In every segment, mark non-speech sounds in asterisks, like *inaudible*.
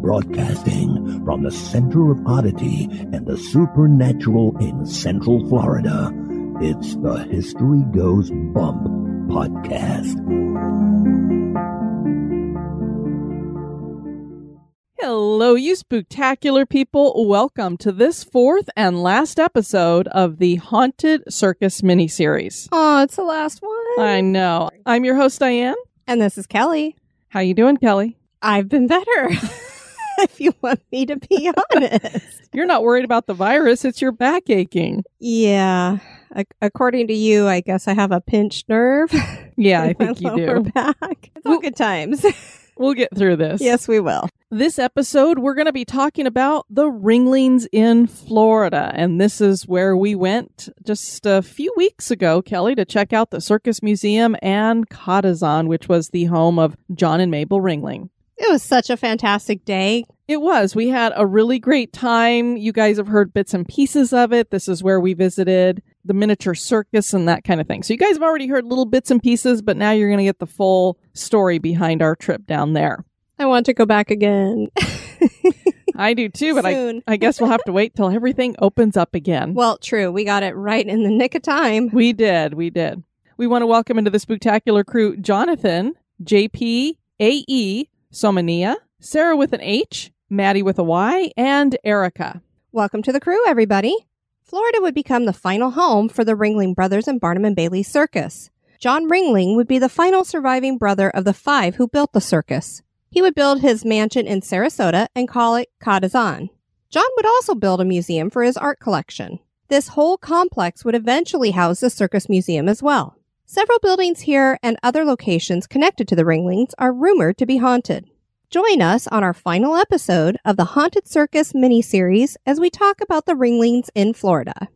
Broadcasting from the center of oddity and the supernatural in Central Florida, it's the History Goes Bump podcast. Hello, you spectacular people. Welcome to this fourth and last episode of the Haunted Circus miniseries. Oh, it's the last one. I know. I'm your host, Diane. And this is Kelly. How you doing, Kelly? I've been better. *laughs* if you want me to be *laughs* honest. You're not worried about the virus. It's your back aching. Yeah. A- according to you, I guess I have a pinched nerve. Yeah, *laughs* I think you do. Back. It's all good times. We'll get through this. yes, we will. This episode, we're going to be talking about the Ringlings in Florida. And this is where we went just a few weeks ago, Kelly, to check out the Circus Museum and Ca' d'Zan, which was the home of John and Mabel Ringling. It was such a fantastic day. It was. We had a really great time. You guys have heard bits and pieces of it. This is where we visited the miniature circus and that kind of thing. So you guys have already heard little bits and pieces, but now you're going to get the full story behind our trip down there. I want to go back again. I do too, but I, I guess we'll have to wait till everything opens up again. *laughs* well, true. We got it right in the nick of time. we did. We did. We want to welcome into the spectacular crew Jonathan, JP, AE, Somania, Sarah with an H, Maddie with a Y, and Erica. Welcome to the crew, everybody. Florida would become the final home for the Ringling Brothers and Barnum and Bailey Circus. John Ringling would be the final surviving brother of the five who built the circus. He would build his mansion in Sarasota and call it Ca' d'Zan. John would also build a museum for his art collection. This whole complex would eventually house the Circus Museum as well. Several buildings here and other locations connected to the Ringlings are rumored to be haunted. Join us on our final episode of the Haunted Circus miniseries as we talk about the Ringlings in Florida.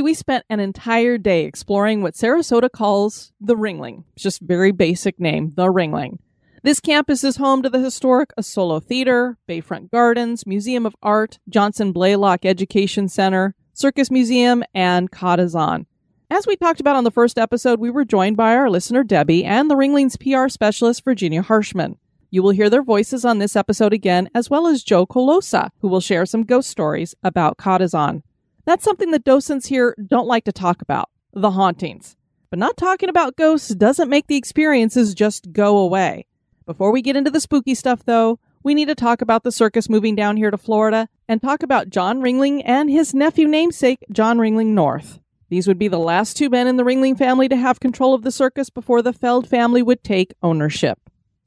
We spent an entire day exploring what Sarasota calls the Ringling. It's just very basic name, the Ringling. This campus is home to the historic Asolo Theater, Bayfront Gardens, Museum of Art, Johnson Blalock Education Center, Circus Museum, and Ca' d'Zan. As we talked about on the first episode, we were joined by our listener Debbie and the Ringling's PR specialist Virginia Harshman. You will hear their voices on this episode again, as well as Joe Colosa, who will share some ghost stories about Ca' d'Zan. That's something that docents here don't like to talk about the hauntings. But not talking about ghosts doesn't make the experiences just go away. Before we get into the spooky stuff, though, we need to talk about the circus moving down here to Florida and talk about John Ringling and his nephew namesake, John Ringling North. These would be the last two men in the Ringling family to have control of the circus before the Feld family would take ownership.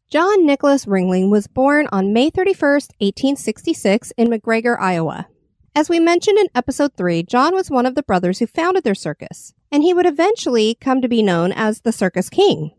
John Nicholas Ringling was born on May 31st, 1866 in McGregor, Iowa. As we mentioned in episode 3, John was one of the brothers who founded their circus, and he would eventually come to be known as the Circus King.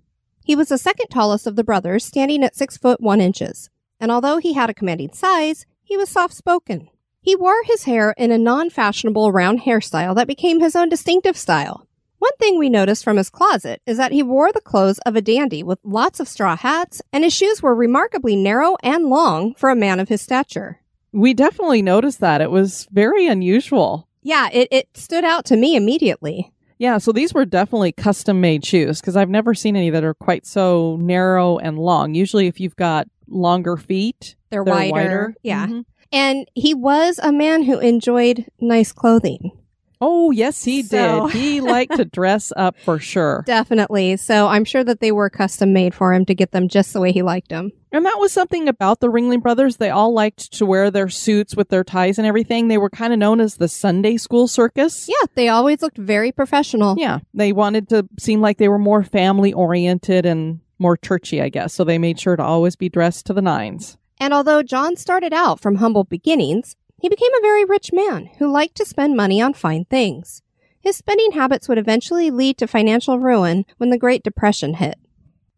He was the second tallest of the brothers, standing at 6 foot 1 inches, and although he had a commanding size, he was soft spoken. He wore his hair in a non fashionable round hairstyle that became his own distinctive style. One thing we noticed from his closet is that he wore the clothes of a dandy with lots of straw hats, and his shoes were remarkably narrow and long for a man of his stature. We definitely noticed that. It was very unusual. Yeah, it, it stood out to me immediately. Yeah, so these were definitely custom made shoes because I've never seen any that are quite so narrow and long. Usually, if you've got longer feet, They're, they're wider. Yeah. Mhm. And he was a man who enjoyed nice clothing. Oh, yes, he So- did. He liked to dress up for sure. *laughs* Definitely. So I'm sure that they were custom made for him to get them just the way he liked them. And that was something about the Ringling Brothers. They all liked to wear their suits with their ties and everything. They were kind of known as the Sunday school circus. Yeah, they always looked very professional. Yeah. They wanted to seem like they were more family oriented and more churchy, I guess. So they made sure to always be dressed to the nines. And although John started out from humble beginnings, he became a very rich man who liked to spend money on fine things. His spending habits would eventually lead to financial ruin when the Great Depression hit.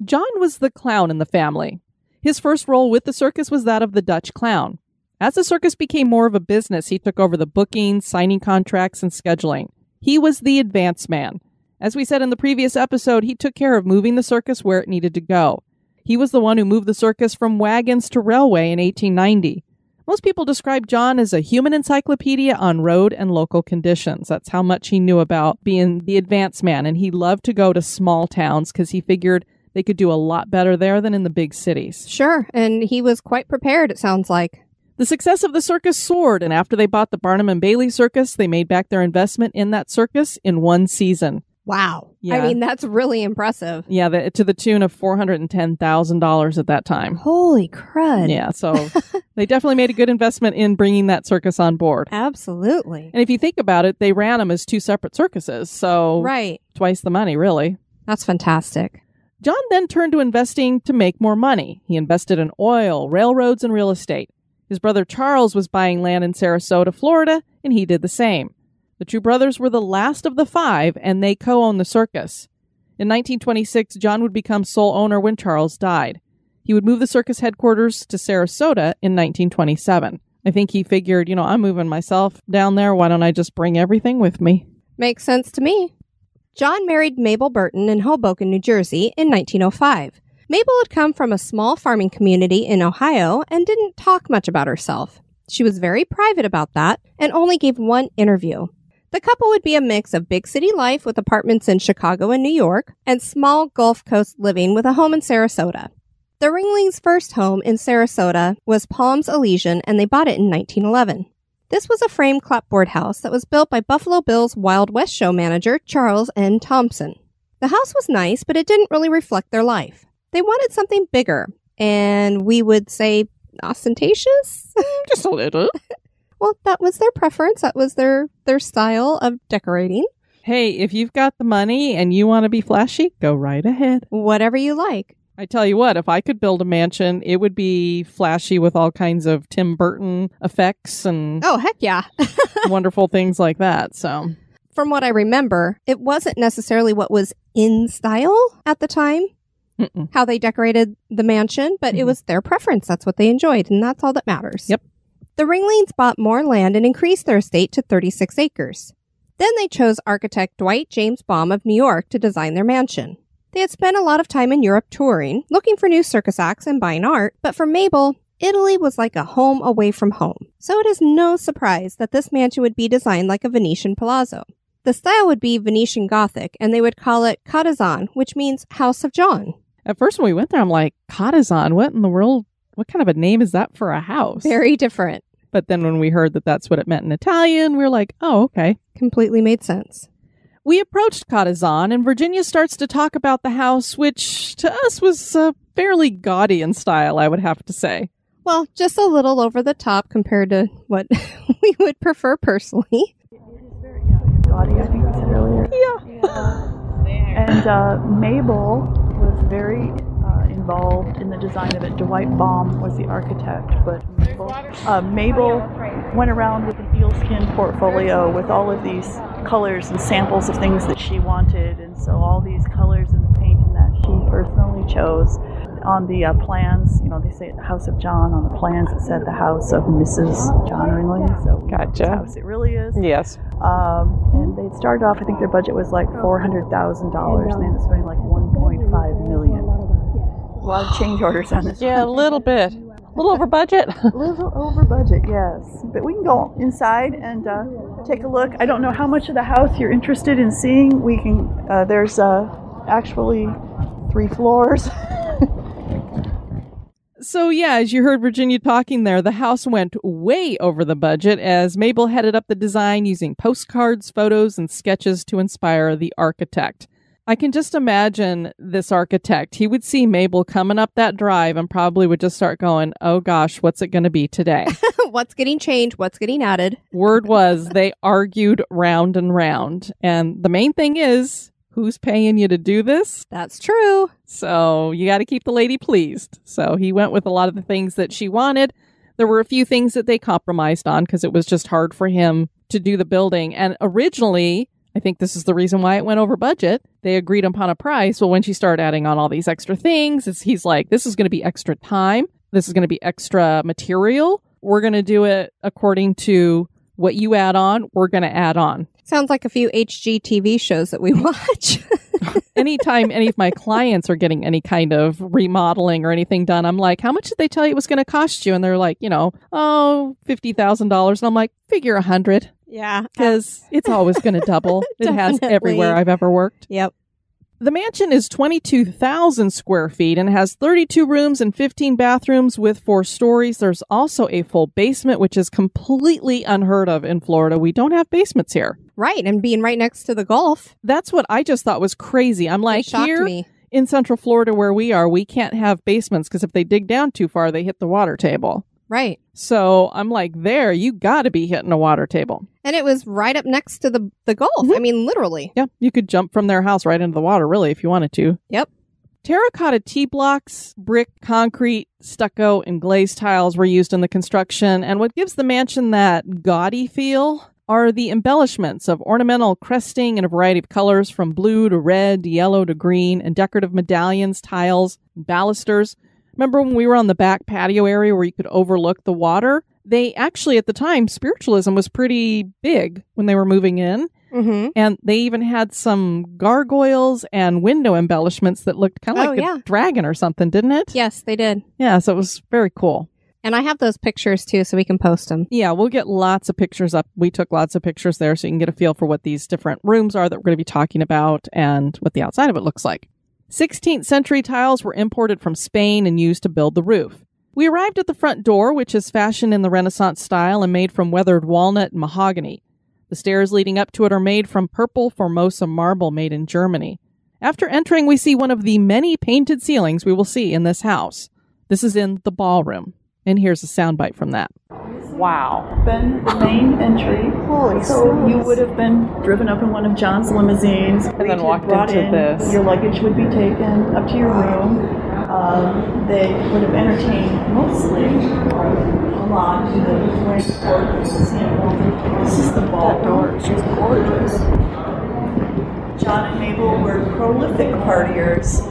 John was the clown in the family. His first role with the circus was that of the Dutch clown. As the circus became more of a business, he took over the booking, signing contracts, and scheduling. He was the advance man. As we said in the previous episode, he took care of moving the circus where it needed to go. He was the one who moved the circus from wagons to railway in 1890. Most people describe John as a human encyclopedia on road and local conditions. That's how much he knew about being the advance man, and he loved to go to small towns because he figured they could do a lot better there than in the big cities. Sure, and he was quite prepared, it sounds like. The success of the circus soared, and after they bought the Barnum and Bailey circus, they made back their investment in that circus in one season. Wow. Yeah. I mean, that's really impressive. Yeah, the, to the tune of four hundred and ten thousand dollars at that time. Holy crud. Yeah, so *laughs* they definitely made a good investment in bringing that circus on board. Absolutely. And if you think about it, they ran them as two separate circuses, so Right. twice the money, really. That's fantastic. John then turned to investing to make more money. He invested in oil, railroads, and real estate. His brother Charles was buying land in Sarasota, Florida, and he did the same. The two brothers were the last of the five, and they co owned the circus. In 1926, John would become sole owner when Charles died. He would move the circus headquarters to Sarasota in 1927. I think he figured, you know, I'm moving myself down there. Why don't I just bring everything with me? Makes sense to me. John married Mabel Burton in Hoboken, New Jersey in 1905. Mabel had come from a small farming community in Ohio and didn't talk much about herself. She was very private about that and only gave one interview. The couple would be a mix of big city life with apartments in Chicago and New York and small Gulf Coast living with a home in Sarasota. The Ringlings' first home in Sarasota was Palms Elysian and they bought it in 1911. This was a frame clapboard house that was built by Buffalo Bill's Wild West show manager, Charles N. Thompson. The house was nice, but it didn't really reflect their life. They wanted something bigger, and we would say ostentatious? *laughs* Just a little. *laughs* well, that was their preference. That was their, their style of decorating. Hey, if you've got the money and you want to be flashy, go right ahead. Whatever you like. I tell you what, if I could build a mansion, it would be flashy with all kinds of Tim Burton effects and Oh, heck yeah. *laughs* wonderful things like that. So, From what I remember, it wasn't necessarily what was in style at the time, mm-mm. how they decorated the mansion, but it Mhm. was their preference. That's what they enjoyed, and that's all that matters. Yep. The Ringlings bought more land and increased their estate to 36 acres. Then they chose architect Dwight James Baum of New York to design their mansion. They had spent a lot of time in Europe touring, looking for new circus acts and buying art, but for Mabel, Italy was like a home away from home. So it is no surprise that this mansion would be designed like a Venetian palazzo. The style would be Venetian Gothic, and they would call it Ca' d'Zan, which means House of John. at first when we went there, I'm like, Ca' d'Zan, what in the world? What kind of a name is that for a house? Very different. But then when we heard that that's what it meant in Italian, we were like, oh, okay. Completely made sense. We approached Ca' d'Zan, and Virginia starts to talk about the house, which to us was uh, fairly gaudy in style, I would have to say. Well, just a little over the top compared to what *laughs* we would prefer personally. gaudy, I think you said earlier. Yeah. *laughs* and uh, Mabel was very involved in the design of it. Dwight Baum was the architect, but Mabel, uh, Mabel went around with an eelskin portfolio with all of these colors and samples of things that she wanted, and so all these colors and the paint and that she personally chose. On the uh, plans, you know, they say the House of John. On the plans, it said the House of Mrs. John Ringling. So Gotcha. house it really is. Yes. Um, and they started off, I think their budget was like four hundred thousand dollars, and they ended up spending like one point five million. A lot of change orders on this. Yeah, a little bit. A little over budget. *laughs* a little over budget, yes. But we can go inside and uh, take a look. I don't know how much of the house you're interested in seeing. We can. Uh, there's uh, actually three floors. *laughs* So, yeah, as you heard Virginia talking there, the house went way over the budget as Mabel headed up the design using postcards, photos, and sketches to inspire the architect. I can just imagine this architect. He would see Mabel coming up that drive and probably would just start going, Oh gosh, what's it going to be today? *laughs* what's getting changed? What's getting added? Word was they argued round and round. And the main thing is, who's paying you to do this? That's true. So you got to keep the lady pleased. So he went with a lot of the things that she wanted. There were a few things that they compromised on because it was just hard for him to do the building. And originally, I think this is the reason why it went over budget. They agreed upon a price. Well, when she started adding on all these extra things, he's like, this is going to be extra time. This is going to be extra material. We're going to do it according to what you add on. We're going to add on. Sounds like a few HGTV shows that we *laughs* watch. *laughs* Anytime any of my clients are getting any kind of remodeling or anything done, I'm like, how much did they tell you it was going to cost you? And they're like, you know, oh, $50,000. And I'm like, figure a hundred. Yeah. Because it's always going to double. *laughs* it has everywhere I've ever worked. Yep. The mansion is 22,000 square feet and has 32 rooms and 15 bathrooms with four stories. There's also a full basement, which is completely unheard of in Florida. We don't have basements here. Right. And being right next to the Gulf. That's what I just thought was crazy. I'm like, here me. in Central Florida where we are, we can't have basements because if they dig down too far, they hit the water table. Right. So I'm like, there, you got to be hitting a water table. And it was right up next to the the Gulf. Mm-hmm. I mean, literally. Yeah, you could jump from their house right into the water, really, if you wanted to. Yep. Terracotta T blocks, brick, concrete, stucco, and glazed tiles were used in the construction. And what gives the mansion that gaudy feel are the embellishments of ornamental cresting in a variety of colors from blue to red, to yellow to green, and decorative medallions, tiles, balusters. Remember when we were on the back patio area where you could overlook the water? They actually, at the time, spiritualism was pretty big when they were moving in. Mm-hmm. And they even had some gargoyles and window embellishments that looked kind of Oh, like yeah. a dragon or something, didn't it? Yes, they did. Yeah, so it was very cool. And I have those pictures too, so we can post them. Yeah, we'll get lots of pictures up. We took lots of pictures there so you can get a feel for what these different rooms are that we're going to be talking about and what the outside of it looks like. 16th century tiles were imported from Spain and used to build the roof. We arrived at the front door, which is fashioned in the Renaissance style and made from weathered walnut and mahogany. The stairs leading up to it are made from purple Formosa marble made in Germany. After entering, we see one of the many painted ceilings we will see in this house. This is in the ballroom. And here's a soundbite from that. Wow. Been the main entry. Holy So you would have been driven up in one of John's limousines. And then walked into in, this. Your luggage would be taken up to your room. Um, they would have entertained mostly a lot to the Court Casino. This is the ballroom. She's gorgeous. John and Mabel were prolific partiers.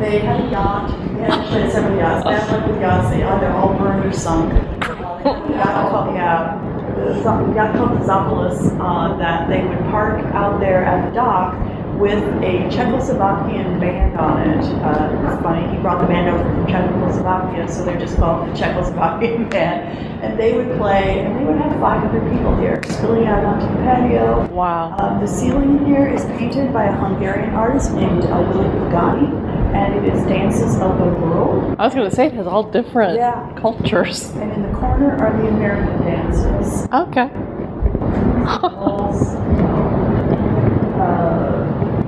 they had a yacht. They had several yachts. Bad luck with yachts. They either all burned or sunk. Yeah, *laughs* Zalophus, uh, that they would park out there at the dock with a Czechoslovakian band on it. Uh, it's funny, he brought the band over from Czechoslovakia, so they're just called the Czechoslovakian *laughs* band. And they would play, and they would have 500 people here, spilling out onto the patio. Wow. Um, the ceiling here is painted by a Hungarian artist named uh, Willy Pogany, and it is Dances of the World. I was going to say it has all different Yeah. cultures. And in the corner are the American dances. Okay. *laughs* Waltz, uh,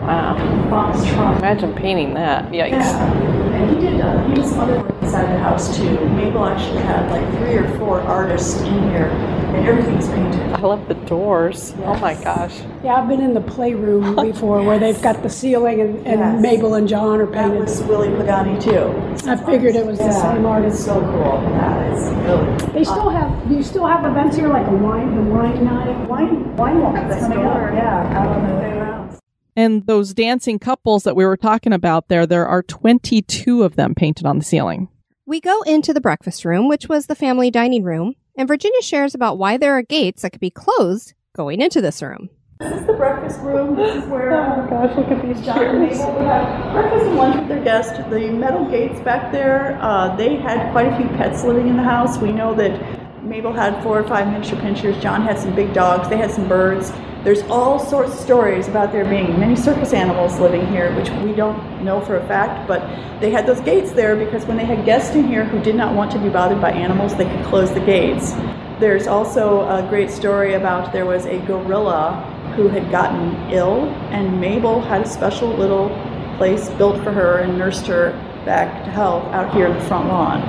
Wow. Foxtrot. Imagine painting that. Yikes. Yeah. And he did, uh, he did some other work inside the house too. Mabel actually had like three or four artists in here, and everything's painted. I love the doors. Oh my gosh. Yeah, I've been in the playroom *laughs* before where they've got the ceiling and, and Yes. Mabel and John are That painted. was Willy Pogany too. I figured it was the same It's artist. so cool. Yeah, it's really. They still have, do you still have events here like a wine, the wine night? Wine, wine walk that's coming up. Yeah, out on the way around. And those dancing couples that we were talking about there, there are 22 of them painted on the ceiling. We go into the breakfast room, which was the family dining room, and Virginia shares about why there are gates that could be closed going into this room. This is the breakfast room. This is where Oh my gosh, look at these John and Mabel would have breakfast and lunch with their guests. The metal gates back there, uh, they had quite a few pets living in the house. We know that Mabel had four or five miniature pinschers. John had some big dogs. They had some birds. There's all sorts of stories about there being many circus animals living here, which we don't know for a fact, but they had those gates there because when they had guests in here who did not want to be bothered by animals, they could close the gates. There's also a great story about there was a gorilla who had gotten ill, and Mabel had a special little place built for her and nursed her back to health out here in the front lawn.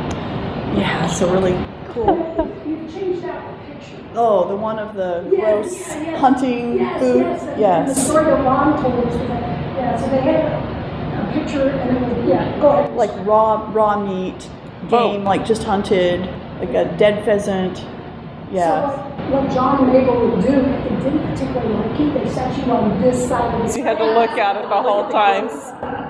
Yeah, so really cool. *laughs* You changed out the picture. Oh, the one of the gross yeah, yeah. hunting Yes, food? yes. The story that Ron told us that, yeah, so they had a, a picture and it was, yeah, go ahead. Like raw raw meat, game like just hunted, like a dead pheasant. Yeah. So what John and Mabel would do, if they didn't particularly like you, they set you on this side of the You had to look at it the whole time.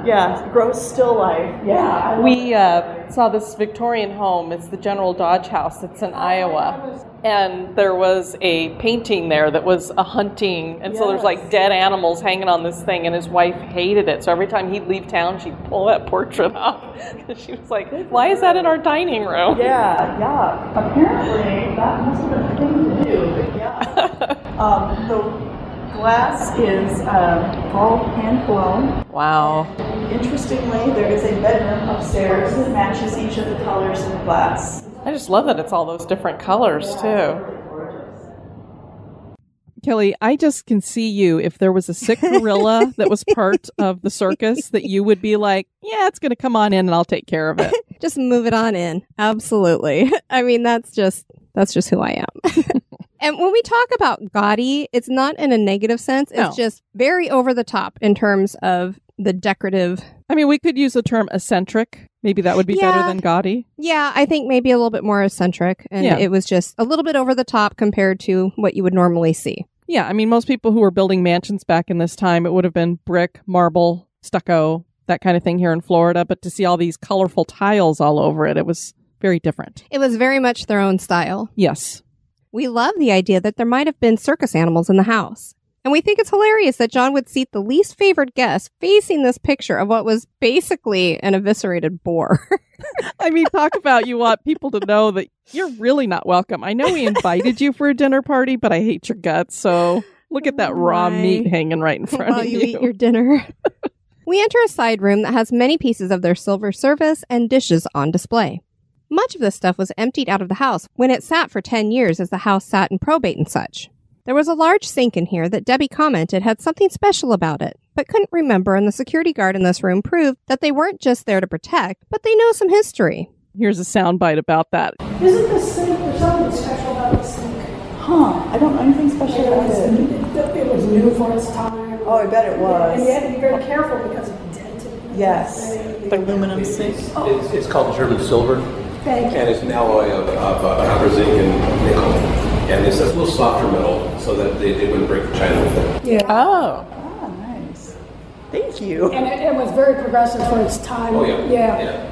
Yeah, gross still life. Yeah. We uh, saw this Victorian home. It's the General Dodge House. It's in Iowa. And there was a painting there that was a hunting. And so there's like dead animals hanging on this thing. And his wife hated it. So every time he'd leave town, she'd pull that portrait off. *laughs* And she was like, why is that in our dining room? Yeah, yeah. Apparently, that must have been a thing to do. But *laughs* yeah. um, the glass is uh, all hand blown. Wow. Interestingly, there is a bedroom upstairs that matches each of the colors in the glass. I just love that it's all those different colors, too. Kelly, I just can see you if there was a sick *laughs* gorilla that was part of the circus that you would be like, yeah, it's going to come on in and I'll take care of it. *laughs* Just move it on in. Absolutely. *laughs* I mean, that's just that's just who I am. And when we talk about gaudy, it's not in a negative sense. It's No. just very over the top in terms of the decorative. I mean, we could use the term eccentric. Maybe that would be better than gaudy. Yeah, I think maybe a little bit more eccentric and Yeah. it was just a little bit over the top compared to what you would normally see. Yeah, I mean, most people who were building mansions back in this time, it would have been brick, marble, stucco, that kind of thing here in Florida. But to see all these colorful tiles all over it, it was very different. It was very much their own style. Yes. We love the idea that there might have been circus animals in the house. And we think it's hilarious that John would seat the least favored guest facing this picture of what was basically an eviscerated boar. *laughs* I mean, talk about you want people to know that you're really not welcome. I know we invited you for a dinner party, but I hate your guts. So look at that oh raw My. meat hanging right in front while of you you. eat your dinner. *laughs* we enter a side room that has many pieces of their silver service and dishes on display. Much of this stuff was emptied out of the house when it sat for 10 years as the house sat in probate and such. There was a large sink in here that Debbie commented had something special about it, but couldn't remember, and the security guard in this room proved that they weren't just there to protect, but they know some history. Here's a soundbite about that. Isn't the sink, there's something special about the sink? Huh, I don't know anything special It about was, it. it was new for its time. Oh, I bet it was. And you had to be very careful because of dented. Yes, the aluminum sink. Oh. It's, it's called German silver, Thank you. and it's an alloy of, of uh, copper, zinc, and nickel. And it's a little softer metal so that they, they wouldn't break the china with it. Yeah. Oh. Ah, nice. Thank you. And it, it was very progressive for its time. Oh, yeah. Yeah. Yeah.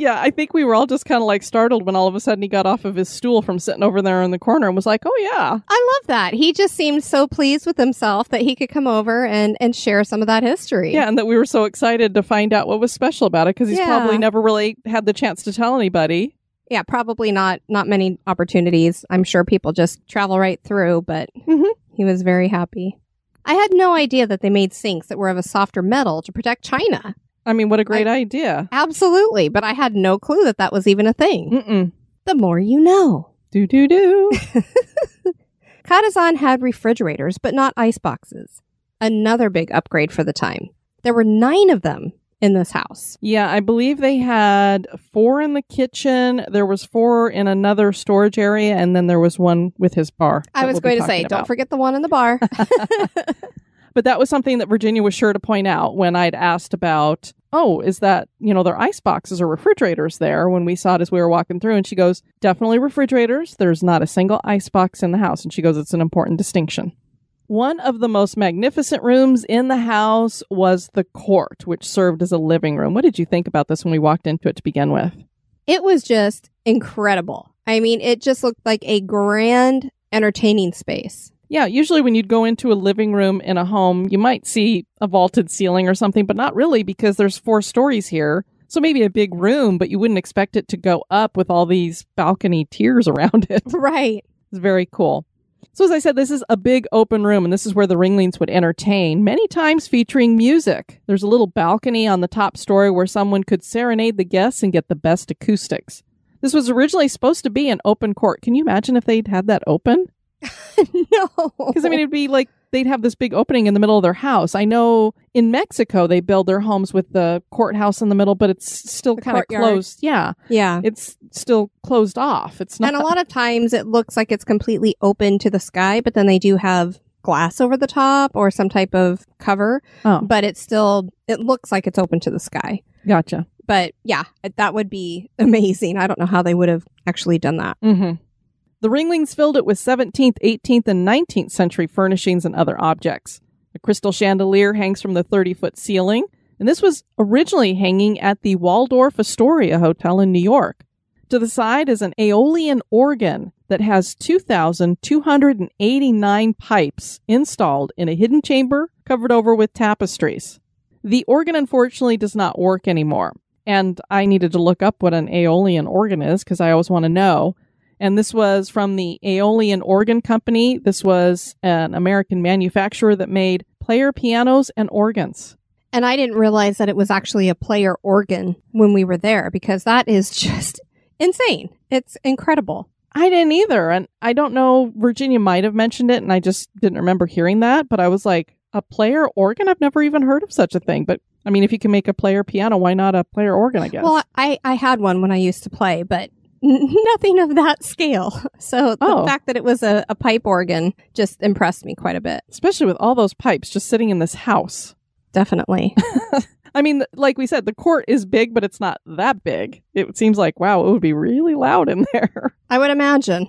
Yeah, I think we were all just kind of like startled when all of a sudden he got off of his stool from sitting over there in the corner and was like, oh, yeah. I love that. He just seemed so pleased with himself that he could come over and, and share some of that history. Yeah, and that we were so excited to find out what was special about it because he's Yeah. probably never really had the chance to tell anybody. yeah, probably not not many opportunities. I'm sure people just travel right through, but Mhm. he was very happy. I had no idea that they made sinks that were of a softer metal to protect china. I mean, what a great idea. Absolutely, but I had no clue that that was even a thing. Mm-mm. The more you know. Do, do, do. *laughs* Ca' d'Zan had refrigerators, but not ice boxes. Another big upgrade for the time. There were nine of them in this house. yeah, I believe they had four in the kitchen. There was four in another storage area, and then there was one with his bar. I was we'll going to say, talking don't forget the one in the bar. *laughs* *laughs* But that was something that Virginia was sure to point out when I'd asked about, oh, is that, you know, there are ice boxes or refrigerators there when we saw it as we were walking through? And she goes, definitely refrigerators. There's not a single ice box in the house. And she goes, it's an important distinction. One of the most magnificent rooms in the house was the court, which served as a living room. What did you think about this when we walked into it to begin with? It was just incredible. I mean, it just looked like a grand entertaining space. Yeah, usually when you'd go into a living room in a home, you might see a vaulted ceiling or something, but not really because there's four stories here. So maybe a big room, but you wouldn't expect it to go up with all these balcony tiers *laughs* around it. Right. It's very cool. So, as I said, this is a big open room, and this is where the Ringlings would entertain, many times featuring music. There's a little balcony on the top story where someone could serenade the guests and get the best acoustics. This was originally supposed to be an open court. Can you imagine if they'd had that open? *laughs* no. Because, I mean, it'd be like they'd have this big opening in the middle of their house. I know in Mexico they build their homes with the courthouse in the middle, but it's still kind of closed. Yeah, yeah. it's still closed off. It's not. And a lot of times it looks like it's completely open to the sky, but then they do have glass over the top or some type of cover, Oh, but it's still, it looks like it's open to the sky. gotcha. But yeah, that would be *laughs* amazing. I don't know how they would have actually done that. hmm The Ringlings filled it with 17th, 18th, and 19th century furnishings and other objects. A crystal chandelier hangs from the 30 foot ceiling, and this was originally hanging at the Waldorf Astoria Hotel in New York. To the side is an Aeolian organ that has 2,289 pipes installed in a hidden chamber covered over with tapestries. The organ unfortunately does not work anymore, and I needed to look up what an Aeolian organ is because I always want to know. And this was from the Aeolian Organ Company. This was an American manufacturer that made player pianos and organs. And I didn't realize that it was actually a player organ when we were there because that is *laughs* just insane. It's incredible. I didn't either. And I don't know, Virginia might have mentioned it, and I just didn't remember hearing that. But I was like, a player organ? I've never even heard of such a thing. But I mean, if you can make a player piano, why not a player organ, I guess? Well, I, I had one when I used to play, but nothing of that scale. *laughs* So the Oh. fact that it was a, a pipe organ just impressed me quite a bit. Especially with all those pipes just sitting in this house. Definitely. *laughs* I mean, like we said, the court is big, but it's not that big. It seems like, wow, it would be really loud in *laughs* there. I would imagine.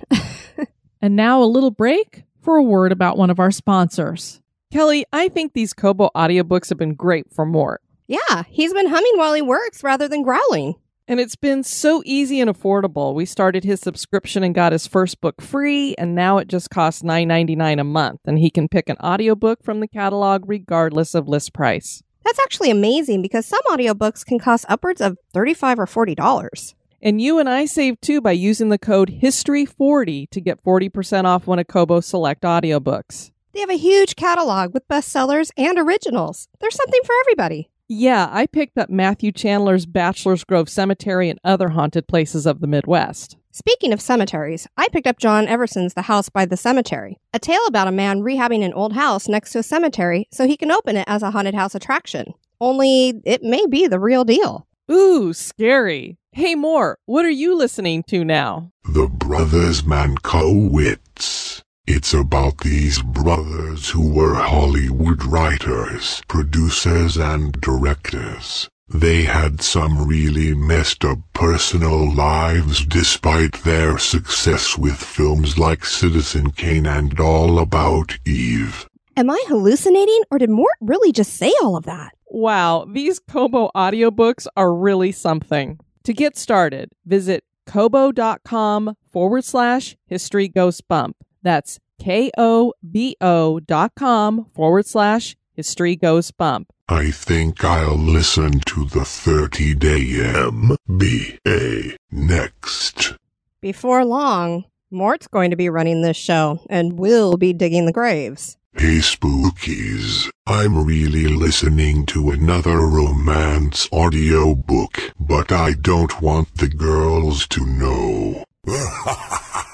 And now a little break for a word about one of our sponsors. Kelly, I think these Kobo audiobooks have been great for Mort. yeah, he's been humming while he works rather than growling. And it's been so easy and affordable. We started his subscription and got his first book free, and now it just costs $9.99 a month. And he can pick an audiobook from the catalog regardless of list price. That's actually amazing because some audiobooks can cost upwards of 35 or $40. And you and I save too by using the code HISTORY40 to get 40% off one of Kobo Select audiobooks. They have a huge catalog with bestsellers and originals. There's something for everybody. Yeah, I picked up Matthew Chandler's Bachelor's Grove Cemetery and other haunted places of the Midwest. Speaking of cemeteries, I picked up John Everson's The House by the Cemetery, a tale about a man rehabbing an old house next to a cemetery so he can open it as a haunted house attraction. Only it may be the real deal. Ooh, scary. Hey, Moore, what are you listening to now? The Brothers Mankiewicz. It's about these brothers who were Hollywood writers, producers, and directors. They had some really messed up personal lives despite their success with films like Citizen Kane and All About Eve. Am I hallucinating or did Mort really just say all of that? Wow, these Kobo audiobooks are really something. To get started, visit kobo.com forward slash history ghost bump. That's K O B O dot com forward slash history goes bump. I think I'll listen to the 30 day MBA next. Before long, Mort's going to be running this show and we'll be digging the graves. Hey spookies, I'm really listening to another romance audiobook, but I don't want the girls to know. *laughs*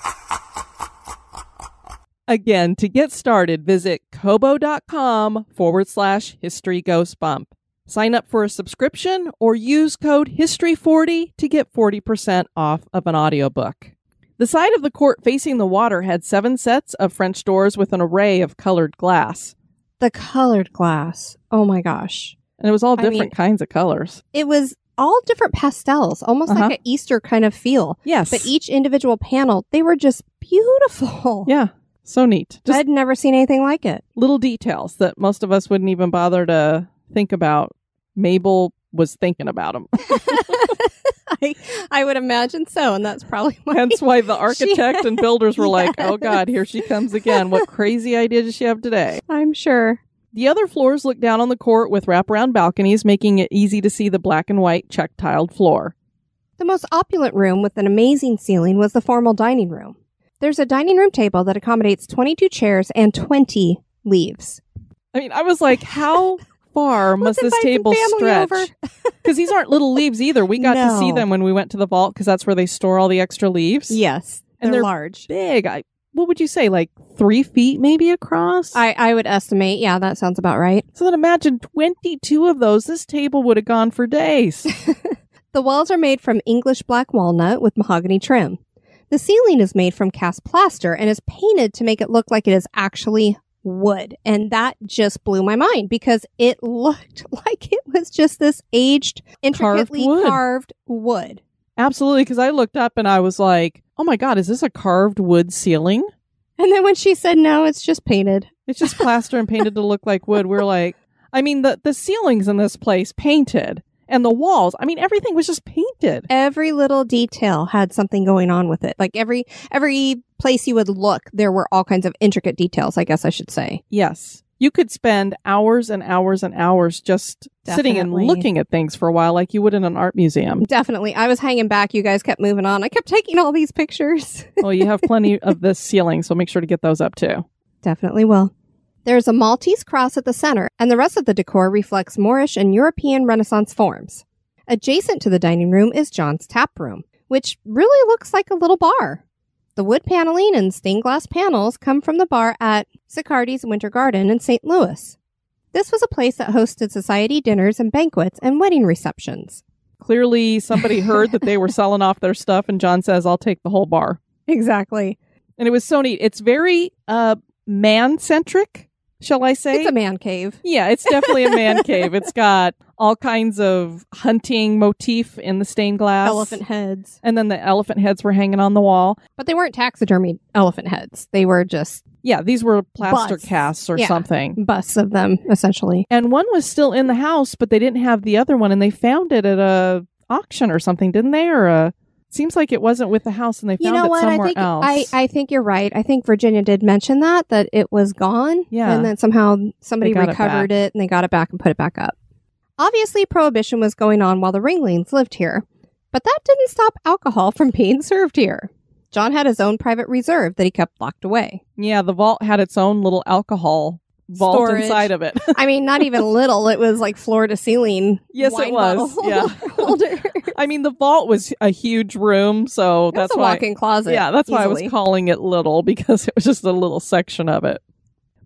Again, to get started, visit kobo.com forward slash history ghost bump. Sign up for a subscription or use code HISTORY40 to get 40% off of an audiobook. The side of the court facing the water had seven sets of French doors with an array of colored glass. The colored glass. Oh my gosh. And it was all I different mean- kinds of colors. It was all different pastels, almost Uh-huh. like an Easter kind of feel. Yes. But each individual panel, they were just beautiful. yeah. So neat. Just I'd never seen anything like it. little details that most of us wouldn't even bother to think about. Mabel was thinking about them. *laughs* I, I would imagine so, and that's probably why. Hence why the *laughs* She- architect and builders were like, oh God, here she comes again. What crazy idea does she have today? I'm sure. The other floors look down on the court with wraparound balconies, making it easy to see the black and white check tiled floor. The most opulent room with an amazing ceiling was the formal dining room. There's a dining room table that accommodates 22 chairs and 20 leaves. I mean, I was like, how *laughs* far must this table stretch? Because these aren't little leaves either. We got to see them when we went to the vault because that's where they store all the extra leaves. Yes, And they're they're large. Big. I, what would you say? Like three feet maybe across? I, I would estimate, yeah, that sounds about right. so then imagine 22 of those. This table would have gone for days. *laughs* The walls are made from English black walnut with mahogany trim. The ceiling is made from cast plaster and is painted to make it look like it is actually wood. And that just blew my mind because it *laughs* looked like it was just this aged, intricately wood. carved wood. Absolutely. Because I looked up and I was like, oh my God, is this a carved wood ceiling? And then when she said no, it's just painted. It's just plaster and painted to look like wood. We're like, I mean, the, the ceilings in this place painted and the walls. I mean, everything was just painted. Every little detail had something going on with it. Like every every place you would look, there were all kinds of intricate details, I guess I should say. Yes. You could spend hours and hours and hours just sitting and looking at things for a while, like you would in an art museum. Definitely. I was hanging back. You guys kept moving on. I kept taking all these pictures. *laughs* well, you have plenty of this ceiling, so make sure to get those up too. Definitely will. There's a Maltese cross at the center, and the rest of the decor reflects Moorish and European Renaissance forms. Adjacent to the dining room is John's tap room, which really looks like a little bar. The wood paneling and stained glass panels come from the bar at Cicardi's Winter Garden in St. Louis. This was a place that hosted society dinners and banquets and wedding receptions. Clearly, somebody *laughs* heard that they were selling off their stuff, and John says, I'll take the whole bar. Exactly. And it was so neat. It's very uh, man centric, shall I say? It's a man cave. Yeah, it's definitely a man *laughs* cave. It's got all kinds of hunting motif in the stained glass. Elephant heads. And then the elephant heads were hanging on the wall. But they weren't taxidermy elephant heads. They were just Yeah, these were plaster Busts. casts or Yeah. something. busts of them, essentially. And one was still in the house, but they didn't have the other one, and they found it at a auction or something, didn't they? Or a seems like it wasn't with the house, and they found You know it what? I somewhere think else. I, I think you're right. I think Virginia did mention that that it was gone. Yeah. And then somehow somebody got it recovered it, and they got it back and put it back up. Obviously, prohibition was going on while the Ringlings lived here, but that didn't stop alcohol from being *laughs* served here. John had his own private reserve that he kept locked away. yeah, the vault had its own little alcohol vault Storage. inside of it. *laughs* I mean, not even little. It was like floor to ceiling. Yes, it was. *laughs* Yeah. *laughs* holder. I mean, the vault was a huge room, so That's that's a why. walk-in closet. Yeah, that's why I was calling it little because it was just a little section of it.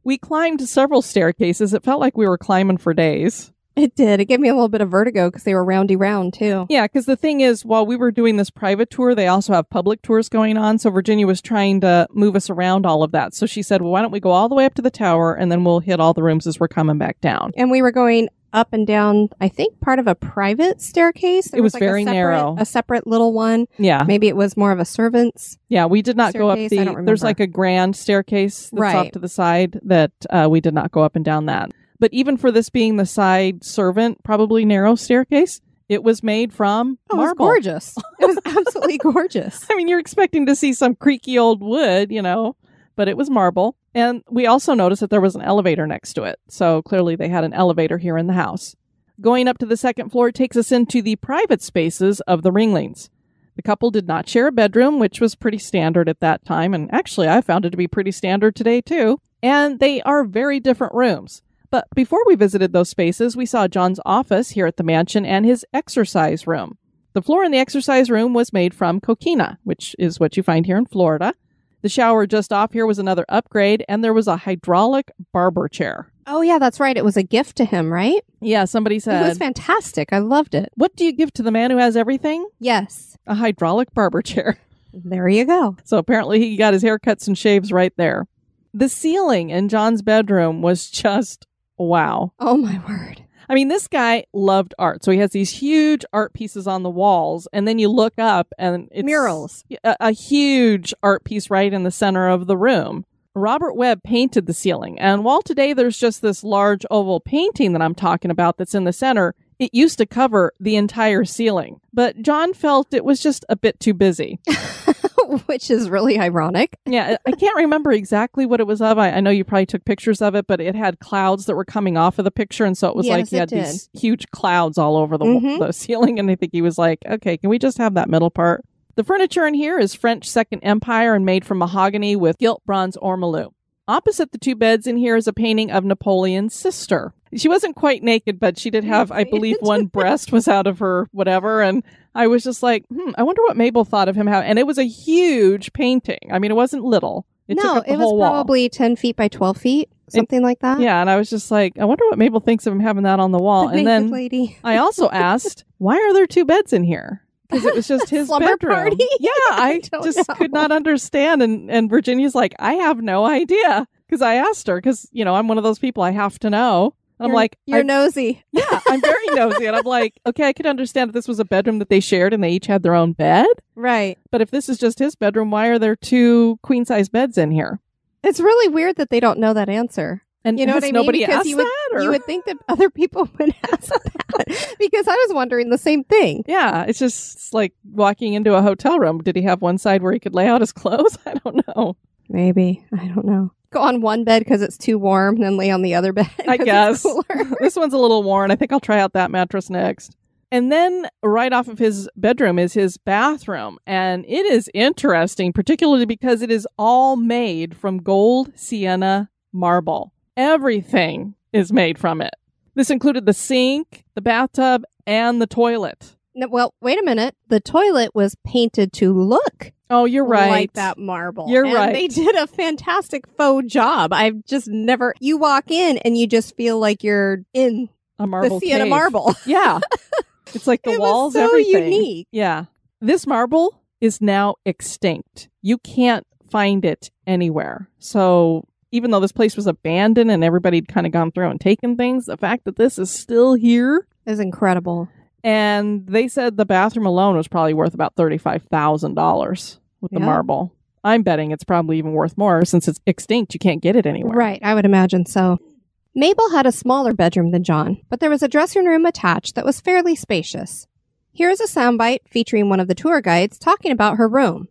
We climbed several staircases. It felt like we were climbing for days. It did. It gave me a little bit of vertigo because they were roundy round too. Yeah, because the thing is, while we were doing this private tour, they also have public tours going on. So Virginia was trying to move us around all of that. So she said, well, why don't we go all the way up to the tower and then we'll hit all the rooms as we're coming back down. And we were going up and down, I think, part of a private staircase. There It was like a very separate- narrow. A separate little one. Yeah. Maybe it was more of a servant's. Yeah, we did not go up Staircase? The. There's like a grand staircase that's off to the side that uh, we did not go up and down that. But even for this being the side servant, probably narrow staircase, it was made from Oh, it was marble. gorgeous. It was absolutely *laughs* gorgeous. I mean, you're expecting to see some creaky old wood, you know, but it was marble. And we also noticed that there was an elevator next to it. So clearly they had an elevator here in the house. Going up to the second floor takes us into the private spaces of the Ringlings. The couple did not share a bedroom, which was pretty standard at that time. And actually, I found it to be pretty standard today, too. And they are very different rooms. But before we visited those spaces, we saw John's office here at the mansion and his exercise room. The floor in the exercise room was made from coquina, which is what you find here in Florida. The shower just off here was another upgrade, and there was a hydraulic barber chair. Oh yeah, that's right. It was a gift to him, right? Yeah, somebody said. it was fantastic. I loved it. What do you give to the man who has everything? Yes. A hydraulic barber chair. *laughs* There you go. So apparently he got his haircuts and shaves right there. The ceiling in John's bedroom was just wow. Oh my word. I mean, this guy loved art. So he has these huge art pieces on the walls, and then you look up and it's Murals. A, a huge art piece right in the center of the room. Robert Webb painted the ceiling, and while today there's just this large oval painting that I'm talking about that's in the center, it used to cover the entire ceiling. But John felt it was just a bit too busy. *laughs* *laughs* which is really ironic. Yeah, I can't remember exactly what it was of. I, I know you probably took pictures of it, but it had clouds that were coming off of the picture, and so it was Yes, like he had did. these huge clouds all over the, Mhm. the ceiling. And I think he was like, "Okay, can we just have that middle part?" The furniture in here is French Second Empire and made from mahogany with gilt bronze ormolu. Opposite the two beds in here is a painting of Napoleon's sister. She wasn't quite naked, but she did have, I believe, one breast was out of her whatever. And I was just like, hmm, I wonder what Mabel thought of him. How, and it was a huge painting. I mean, it wasn't little. It took no, up the it was whole wall. probably 10 feet by 12 feet, something like that. Yeah, and I was just like, I wonder what Mabel thinks of him having that on the wall. The and then lady. I also *laughs* asked, why are there two beds in here? Because it was just *laughs* his Slumber bedroom. party? *laughs* Yeah, I, I just know. could not understand. And and Virginia's like, I have no idea. Because I asked her, because you know I'm one of those people I have to know. And I'm like, you're nosy. *laughs* yeah, I'm very nosy, and I'm like, okay, I could understand if this was a bedroom that they shared and they each had their own bed. Right. But if this is just his bedroom, why are there two queen size beds in here? It's really weird that they don't know that answer. And You know has what I mean? nobody Because asked you would, that, or you would think that other people *laughs* would ask that. *laughs* because I was wondering the same thing. Yeah, it's just it's like walking into a hotel room. Did he have one side where he could lay out his *laughs* clothes? I don't know. Maybe. I don't know. Go on one bed because it's too warm, and then lay on the other bed. I guess. this one's a little worn. I think I'll try out that mattress next. And then right off of his bedroom is his bathroom. And it is interesting, particularly because it is all made from gold sienna marble. Everything is made from it. This included the sink, the bathtub, and the toilet. No, well, wait a minute. The toilet was painted to look Oh, you're right. like that marble. You're And right. They did a fantastic faux job. I've just never. You walk in and you just feel like you're in A marble the Sienna cave. marble. *laughs* Yeah. It's like *laughs* the It was walls, so everything. unique. Yeah. This marble is now extinct. You can't find it anywhere. So even though this place was abandoned and everybody had kind of gone through and taken things, the fact that this is still here Is incredible. and they said the bathroom alone was probably worth about $35,000 with the Yeah. marble. I'm betting it's probably even worth more since it's extinct. You can't get it anywhere. Right, I would imagine so. Mabel had a smaller bedroom than John, but there was a dressing room attached that was fairly spacious. Here is a soundbite featuring one of the tour guides talking about her room.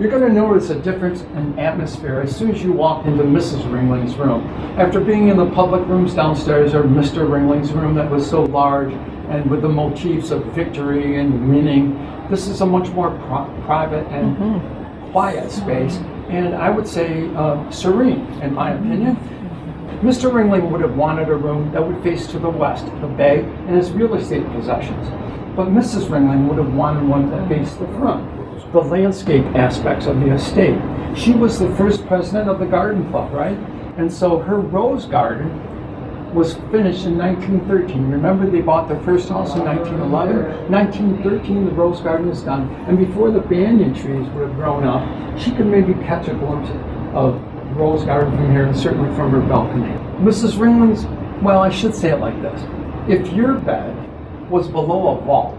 You're going to notice a difference in atmosphere as soon as you walk into Mrs. Ringling's room. After being in the public rooms downstairs or Mr. Ringling's room that was so large and with the motifs of victory and winning, this is a much more pri- private and quiet space, and I would say uh, serene, in my opinion. Mr. Ringling would have wanted a room that would face to the west, the bay, and his real estate possessions. But Mrs. Ringling would have wanted one that faced the front, the landscape aspects of the estate. She was the first president of the garden club, right? And so her rose garden was finished in 1913. Remember, they bought their first house in 1911. 1913, the rose garden is done. And before the banyan trees would have grown up, she could maybe catch a glimpse of rose garden from here and certainly from her balcony. Mrs. Ringling's, well, I should say it like this. If your bed was below a vault,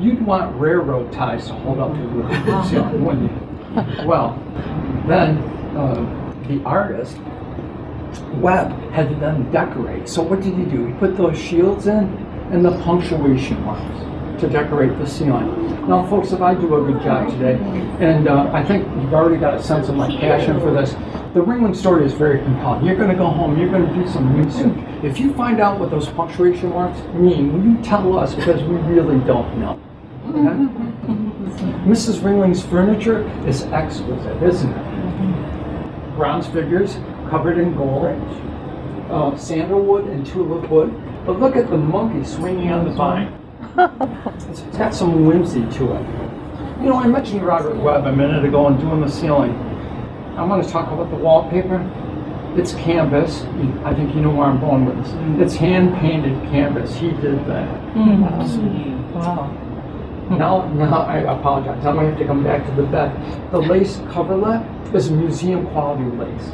you'd want railroad ties to hold up the roof ceiling, wouldn't you? Well, then uh, the artist Webb had to then decorate. So what did he do? He put those shields in and the punctuation marks to decorate the ceiling. Now, folks, if I do a good job today, and uh, I think you've already got a sense of my passion for this, the Ringling story is very compelling. You're going to go home, you're going to do some research. If you find out what those punctuation marks mean, will you tell us? Because we really don't know. Okay? Mrs. Ringling's furniture is exquisite, isn't it? Bronze figures covered in gold, uh, sandalwood and tulip wood. But look at the monkey swinging on the vine. It's, it's got some whimsy to it. You know, I mentioned Robert Webb a minute ago and doing the ceiling. I want to talk about the wallpaper. It's canvas. I think you know where I'm going with this. It's hand painted canvas. He did that. Now, now I apologize. I'm gonna have to come back to the bed. The lace coverlet is museum quality lace.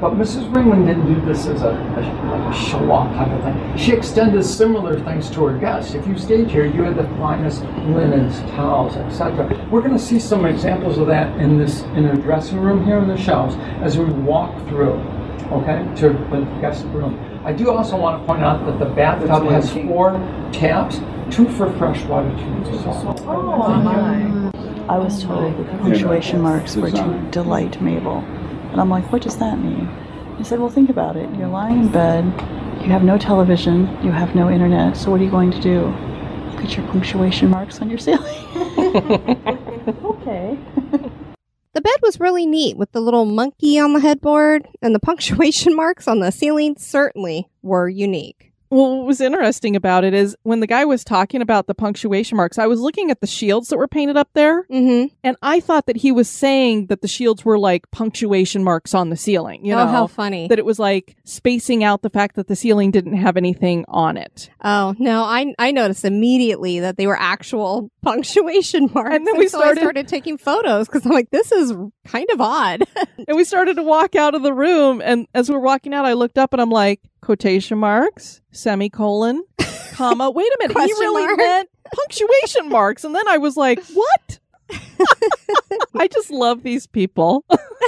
But Mrs. Ringling didn't do this as a, a, a show-off type of thing. She extended similar things to her guests. If you stayed here, you had the finest linens, towels, etc. We're going to see some examples of that in this in the dressing room here in the shelves as we walk through. Okay, to the guest room. I do also want to point out that the bathtub has four taps, two for fresh water, two for salt. Oh my. I was told that the punctuation marks were to delight Mabel. And I'm like, what does that mean? He said, well, think about it. You're lying in bed, you have no television, you have no internet, so what are you going to do? Look at your punctuation marks on your ceiling. *laughs* *laughs* okay. The bed was really neat with the little monkey on the headboard, and the *laughs* punctuation marks on the ceiling certainly were unique. Well, what was interesting about it is when the guy was talking about the punctuation marks, I was looking at the shields that were painted up there, Mm-hmm. and I thought that he was saying that the shields were like punctuation marks on the ceiling. You know, oh, how funny. that it was like spacing out the fact that the ceiling didn't have anything on it. oh, no, I I noticed immediately that they were actual *laughs* punctuation marks. And then we started- started taking photos because I'm like, this is kind of odd. *laughs* And we started to walk out of the room, and as we're walking out, I looked up and I'm like, quotation marks, semicolon, *laughs* comma. Wait a minute, he really mark? meant punctuation marks. And then I was like, what? *laughs* I just love these people.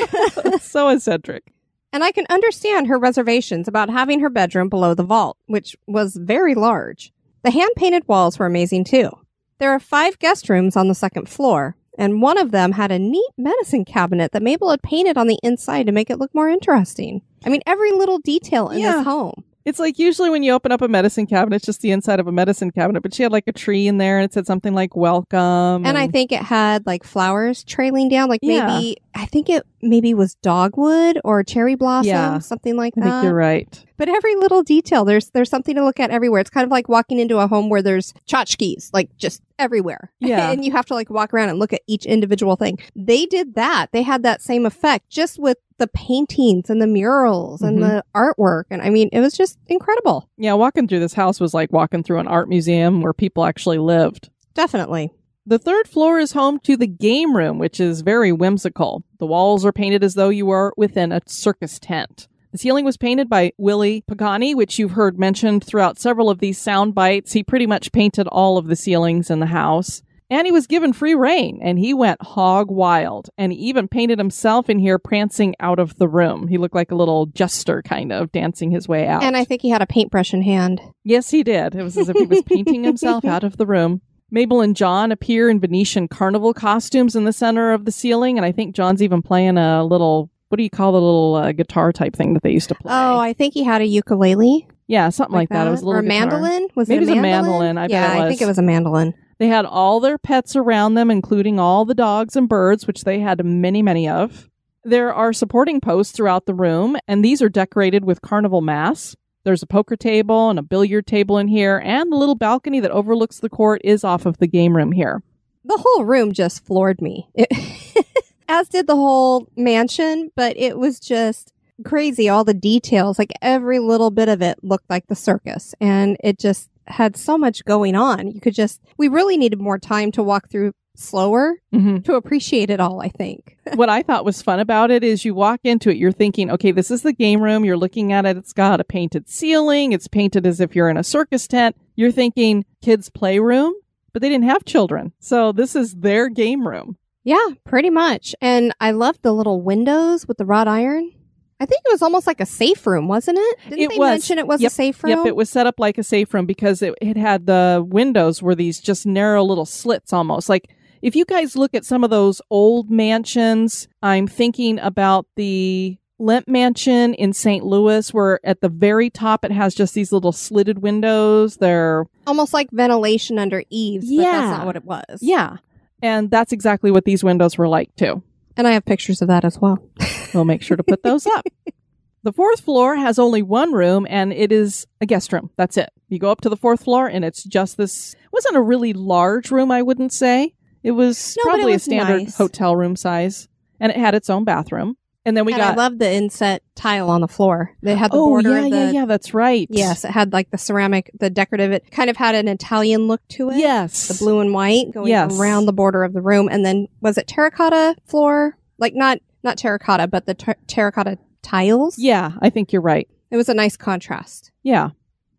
*laughs* so eccentric. And I can understand her reservations about having her bedroom below the vault, which was very large. The hand painted walls were amazing too. There are five guest rooms on the second floor, and one of them had a neat medicine cabinet that Mabel had painted on the inside to make it look more interesting. I mean, every little detail in Yeah. this home. It's like usually when you open up a medicine cabinet, it's just the inside of a medicine cabinet, but she had like a tree in there and it said something like welcome. And I think it had like flowers trailing down, like Yeah. maybe, I think it maybe was dogwood or cherry blossom, Yeah. something like that. I think you're right. But every little detail, there's there's something to look at everywhere. It's kind of like walking into a home where there's tchotchkes, like just everywhere. *laughs* Yeah. and you have to like walk around and look at each individual thing. They did that. They had that same effect just with the paintings and the murals and Mhm. the artwork. And I mean, it was just incredible. Yeah, walking through this house was like walking through an art museum where people actually lived. Definitely. The third floor is home to the game room, which is very whimsical. The walls are painted as though you were within a circus tent. The ceiling was painted by Willie Pogany, which you've heard mentioned throughout several of these sound bites. He pretty much painted all of the ceilings in the house. And he was given free reign, and he went hog wild. And he even painted himself in here prancing out of the room. He looked like a little jester, kind of, dancing his way out. And I think he had a paintbrush in hand. Yes, he did. It was as if he was painting himself out of the room. Mabel and John appear in Venetian carnival costumes in the center of the ceiling, and I think John's even playing a little. What do you call the little uh, guitar type thing that they used to play? Oh, I think he had a ukulele. yeah, something like, that. It was a little or a guitar. mandolin. Was Maybe it was a mandolin? I bet yeah, it I think it was a mandolin. They had all their pets around them, including all the dogs and birds, which they had many, many of. There are supporting posts throughout the room, and these are decorated with carnival masks. There's a poker table and a billiard table in here, and the little balcony that overlooks the court is off of the game room here. the whole room just floored me. *laughs* It, as did the whole mansion, but it was just crazy. All the details, like every little bit of it looked like the circus and it just had so much going on. You could just, we really needed more time to walk through slower hmm to appreciate it all, I think. *laughs* what I thought was fun about it is you walk into it, you're thinking, okay, this is the game room. You're looking at it. It's got a painted ceiling. It's painted as if you're in a circus tent. You're thinking kids' playroom, but they didn't have children. So this is their game room. Yeah, pretty much. And I loved the little windows with the wrought iron. I think it was almost like a safe room, wasn't it? Didn't It they was. mention it was Yep, a safe room? Yep, it was set up like a safe room because it, it had the windows were these just narrow little slits almost. Like if you guys look at some of those old mansions, I'm thinking about the Lemp Mansion in St. Louis, where at the very top it has just these little slitted windows. They're almost like ventilation under eaves, but that's not what it was. yeah, and that's exactly what these windows were like too. And I have pictures of that as well. We'll make sure to put those up. *laughs* The fourth floor has only one room and it is a guest room. That's it. You go up to the fourth floor and it's just this it wasn't a really large room, I wouldn't say. It was No, but it probably was a standard nice. hotel room size. And it had its own bathroom. And then we and got I love the inset tile on the floor. They had the Oh border yeah, the yeah, yeah, that's right. Yes, it had like the ceramic, the decorative. It kind of had an Italian look to it. Yes. the blue and white going Yes. around the border of the room, and then was it terracotta floor? Like not not terracotta, but the ter- terracotta tiles. Yeah, I think you're right. it was a nice contrast. Yeah.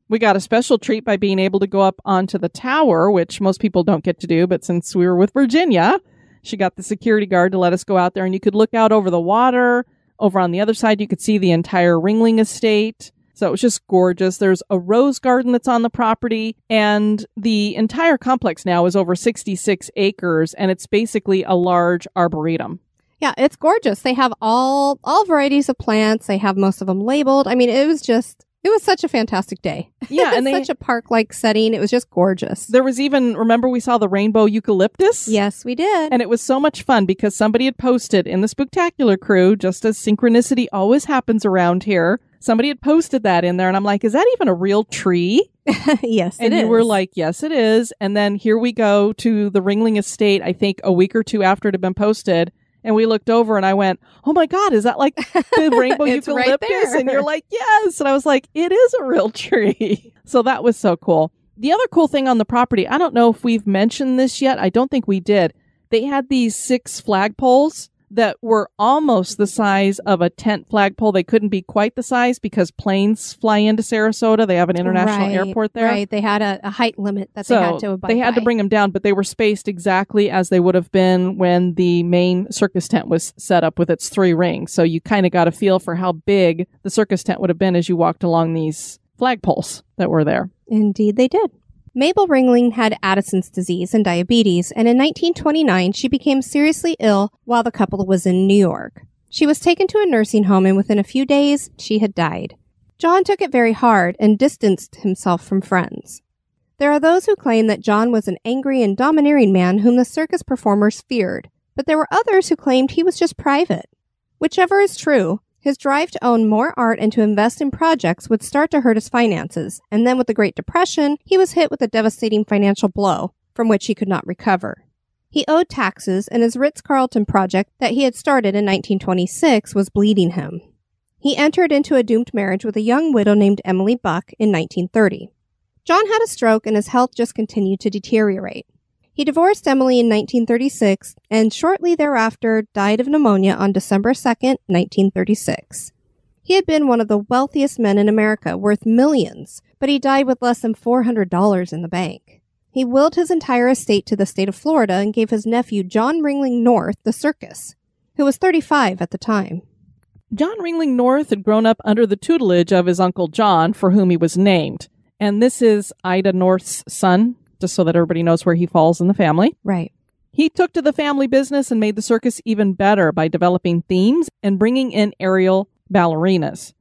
We got a special treat by being able to go up onto the tower, which most people don't get to do. But since we were with Virginia, she got the security guard to let us go out there and you could look out over the water. Over on the other side, you could see the entire Ringling estate. So it was just gorgeous. There's a rose garden that's on the property, and the entire complex now is over 66 acres, and it's basically a large arboretum. Yeah, it's gorgeous. They have all all varieties of plants. They have most of them labeled. I mean, it was just it was such a fantastic day. *laughs* Yeah, and *laughs* they, such a park like setting. It was just gorgeous. there was even remember we saw the rainbow eucalyptus. Yes, we did. And it was so much fun because somebody had posted in the Spooktacular crew, just as synchronicity always happens around here. Somebody had posted that in there, and I'm like, "Is that even a real tree?" *laughs* yes, And it you were like, "Yes, it is." And then here we go to the Ringling Estate. I think a week or two after it had been posted, and we looked over, and I went, "Oh my god, is that like the *laughs* rainbow It's right eucalyptus?" and you're like, "Yes." And I was like, "It is a real tree." *laughs* so that was so cool. The other cool thing on the property, I don't know if we've mentioned this yet. I don't think we did. They had these six flagpoles that were almost the size of a tent flagpole. They couldn't be quite the size because planes fly into Sarasota. They have an international Right, airport there. Right. They had a, a height limit that So they had to abide they had to bring them down, but they were spaced exactly as they would have been when the main circus tent was set up with its three rings. So you kind of got a feel for how big the circus tent would have been as you walked along these flagpoles that were there. Indeed, they did. Mabel Ringling had Addison's disease and diabetes, and in 1929 she became seriously ill while the couple was in New York. She was taken to a nursing home, and within a few days she had died. John took it very hard and distanced himself from friends. There are those who claim that John was an angry and domineering man whom the circus performers feared, but there were others who claimed he was just private. Whichever is true, his drive to own more art and to invest in projects would start to hurt his finances, and then with the Great Depression, he was hit with a devastating financial blow from which he could not recover. He owed taxes, and his Ritz Carlton project that he had started in 1926 was bleeding him. He entered into a doomed marriage with a young widow named Emily Buck in 1930. John had a stroke, and his health just continued to deteriorate. He divorced Emily in 1936 and shortly thereafter died of pneumonia on December 2nd, 1936. He had been one of the wealthiest men in America, worth millions, but he died with less than $400 in the bank. He willed his entire estate to the state of Florida and gave his nephew John Ringling North the circus, who was 35 at the time. John Ringling North had grown up under the tutelage of his uncle John, for whom he was named. And this is Ida North's son, just so that everybody knows where he falls in the family. Right. He took to the family business and made the circus even better by developing themes and bringing in aerial ballerinas.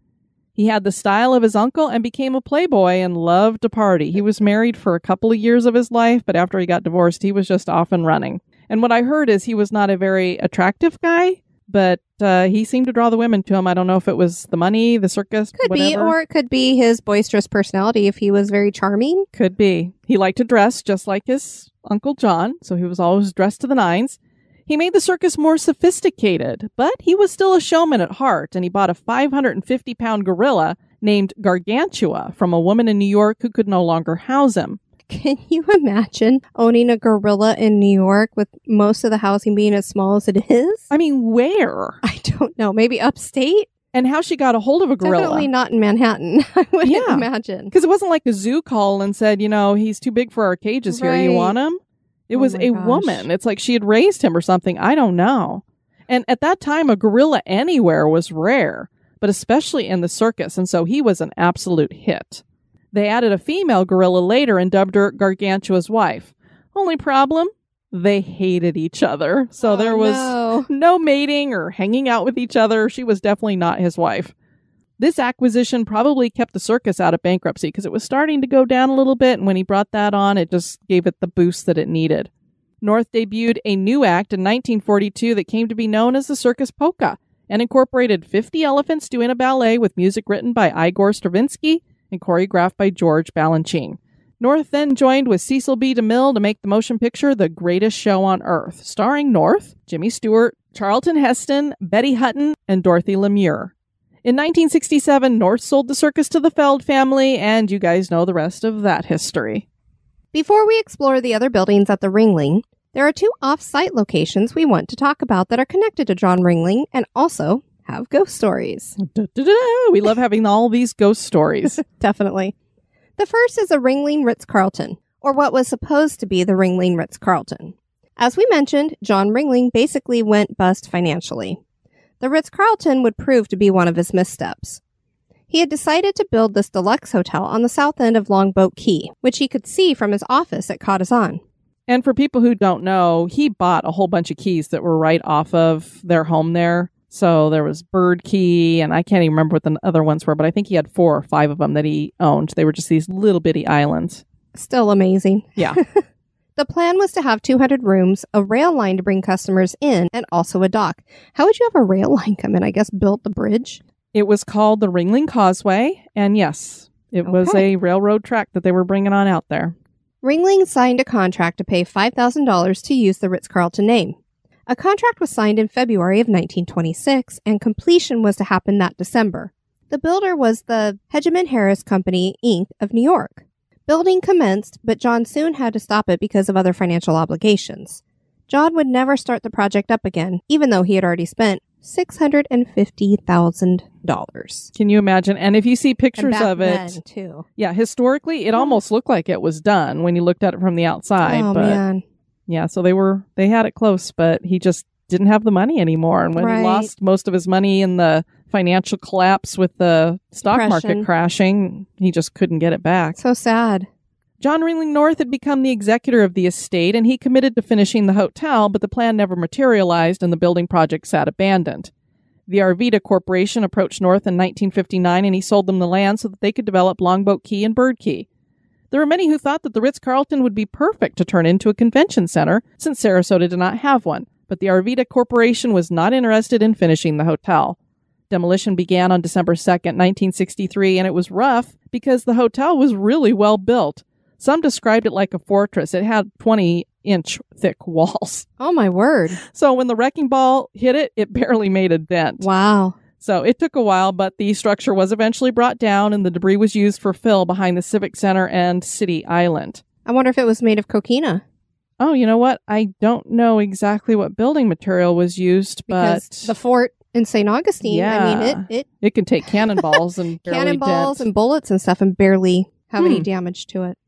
He had the style of his uncle and became a playboy and loved to party. He was married for a couple of years of his life, but after he got divorced, he was just off and running. And what I heard is he was not a very attractive guy, but uh, he seemed to draw the women to him. I don't know if it was the money, the circus, Could be, or it could be his boisterous personality if he was very charming. Could be. He liked to dress just like his Uncle John, so he was always dressed to the nines. He made the circus more sophisticated, but he was still a showman at heart, and he bought a 550 pound gorilla named Gargantua from a woman in New York who could no longer house him. *laughs* Can you imagine owning a gorilla in New York with most of the housing being as small as it is? I mean, where? *laughs* I don't know. Maybe upstate? And how she got a hold of a gorilla. Definitely not in Manhattan, *laughs* I would Yeah. imagine. Because it wasn't like a zoo called and said, you know, he's too big for our cages here. You want him? It Oh was a gosh. woman. It's like she had raised him or something. I don't know. And at that time, a gorilla anywhere was rare, but especially in the circus. And so he was an absolute hit. They added a female gorilla later and dubbed her Gargantua's wife. Only problem? They hated each other. So Oh, there was no. no mating or hanging out with each other. She was definitely not his wife. This acquisition probably kept the circus out of bankruptcy because it was starting to go down a little bit. And when he brought that on, it just gave it the boost that it needed. North debuted a new act in 1942 that came to be known as the Circus Polka and incorporated 50 elephants doing a ballet with music written by Igor Stravinsky and choreographed by George Balanchine. North then joined with Cecil B. DeMille to make the motion picture The Greatest Show on Earth, starring North, Jimmy Stewart, Charlton Heston, Betty Hutton, and Dorothy Lamour. In 1967, North sold the circus to the Feld family, and you guys know the rest of that history. Before we explore the other buildings at the Ringling, there are two off site locations we want to talk about that are connected to John Ringling and also have ghost stories. *laughs* Da-da-da. We love having all these ghost stories. *laughs* Definitely. The first is a Ringling Ritz Carlton, or what was supposed to be the Ringling Ritz Carlton. As we mentioned, John Ringling basically went bust financially. The Ritz Carlton would prove to be one of his missteps. He had decided to build this deluxe hotel on the south end of Longboat Key, which he could see from his office at Ca' d'Zan. And for people who don't know, he bought a whole bunch of keys that were right off of their home there. So there was Bird Key, and I can't even remember what the other ones were, but I think he had four or five of them that he owned. They were just these little bitty islands. Still amazing. Yeah. *laughs* The plan was to have 200 rooms, a rail line to bring customers in, and also a dock. How would you have a rail line come in? I guess build the bridge? It was called the Ringling Causeway, and yes, it was a railroad track that they were bringing on out there. Ringling signed a contract to pay $5,000 to use the Ritz Carlton name. A contract was signed in February of 1926, and completion was to happen that December. The builder was the Hegeman Harris Company, Inc. of New York. Building commenced, but John soon had to stop it because of other financial obligations. John would never start the project up again, even though he had already spent $650,000. Can you imagine? And if you see pictures of it, too. yeah, historically, it almost looked like it was done when you looked at it from the outside. oh, but man. Yeah, so they were they had it close, but he just didn't have the money anymore. And when Right. he lost most of his money in the financial collapse with the stock Depression. market crashing, he just couldn't get it back. So sad. John Ringling North had become the executor of the estate and he committed to finishing the hotel, but the plan never materialized and the building project sat abandoned. The Arvida Corporation approached North in 1959 and he sold them the land so that they could develop Longboat Key and Bird Key. There were many who thought that the Ritz Carlton would be perfect to turn into a convention center since Sarasota did not have one, but the Arvida Corporation was not interested in finishing the hotel. Demolition began on December 2, 1963, and it was rough because the hotel was really well built. Some described it like a fortress. It had 20 inch thick walls. Oh, my word. So when the wrecking ball hit it, it barely made a dent. Wow. So it took a while, but the structure was eventually brought down and the debris was used for fill behind the Civic Center and City Island. I wonder if it was made of coquina. Oh, you know what? I don't know exactly what building material was used, because but the fort in St. Augustine, I mean, Yeah. it, it it can take cannonballs and *laughs* cannonballs dent. and bullets and stuff and barely have any Hmm. damage to it.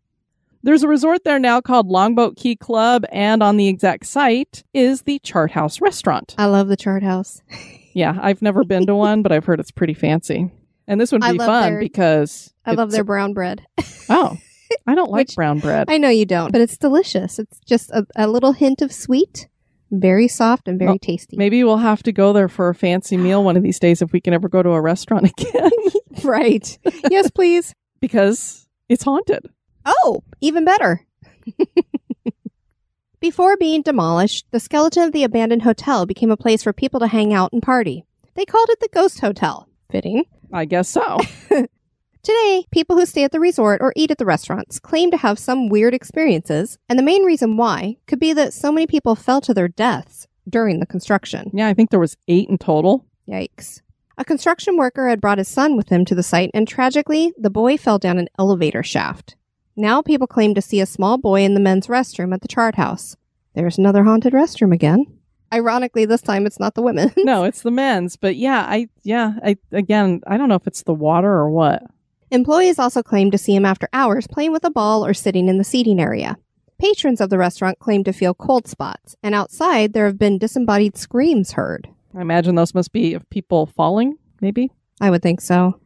There's a resort there now called Longboat Key Club, and on the exact site is the Chart House Restaurant. I love the chart house. *laughs* Yeah, I've never been to one, but I've heard it's pretty fancy. And this would I be fun their- because I love their brown bread. Oh, I don't *laughs* like Which- brown bread. I know you don't, but it's delicious. It's just a, a little hint of sweet, very soft and very Well, tasty. Maybe we'll have to go there for a fancy meal one of these days if we can ever go to a restaurant *laughs* again *laughs* right. yes, please. because it's haunted. Oh, even better. Before being demolished, the skeleton of the abandoned hotel became a place for people to hang out and party. They called it the Ghost Hotel. Fitting. I guess so. *laughs* Today, people who stay at the resort or eat at the restaurants claim to have some weird experiences, and the main reason why could be that so many people fell to their deaths during the construction. Yeah, I think there was eight in total. Yikes. A construction worker had brought his son with him to the site, and tragically, the boy fell down an elevator shaft. Now people claim to see a small boy in the men's restroom at the chart house. There's another haunted restroom again. Ironically, this time it's not the women. No, it's the men's, but yeah, I yeah, I again, I don't know if it's the water or what. Employees also claim to see him after hours playing with a ball or sitting in the seating area. Patrons of the restaurant claim to feel cold spots, and outside there have been disembodied screams heard. I imagine those must be of people falling, maybe. I would think so.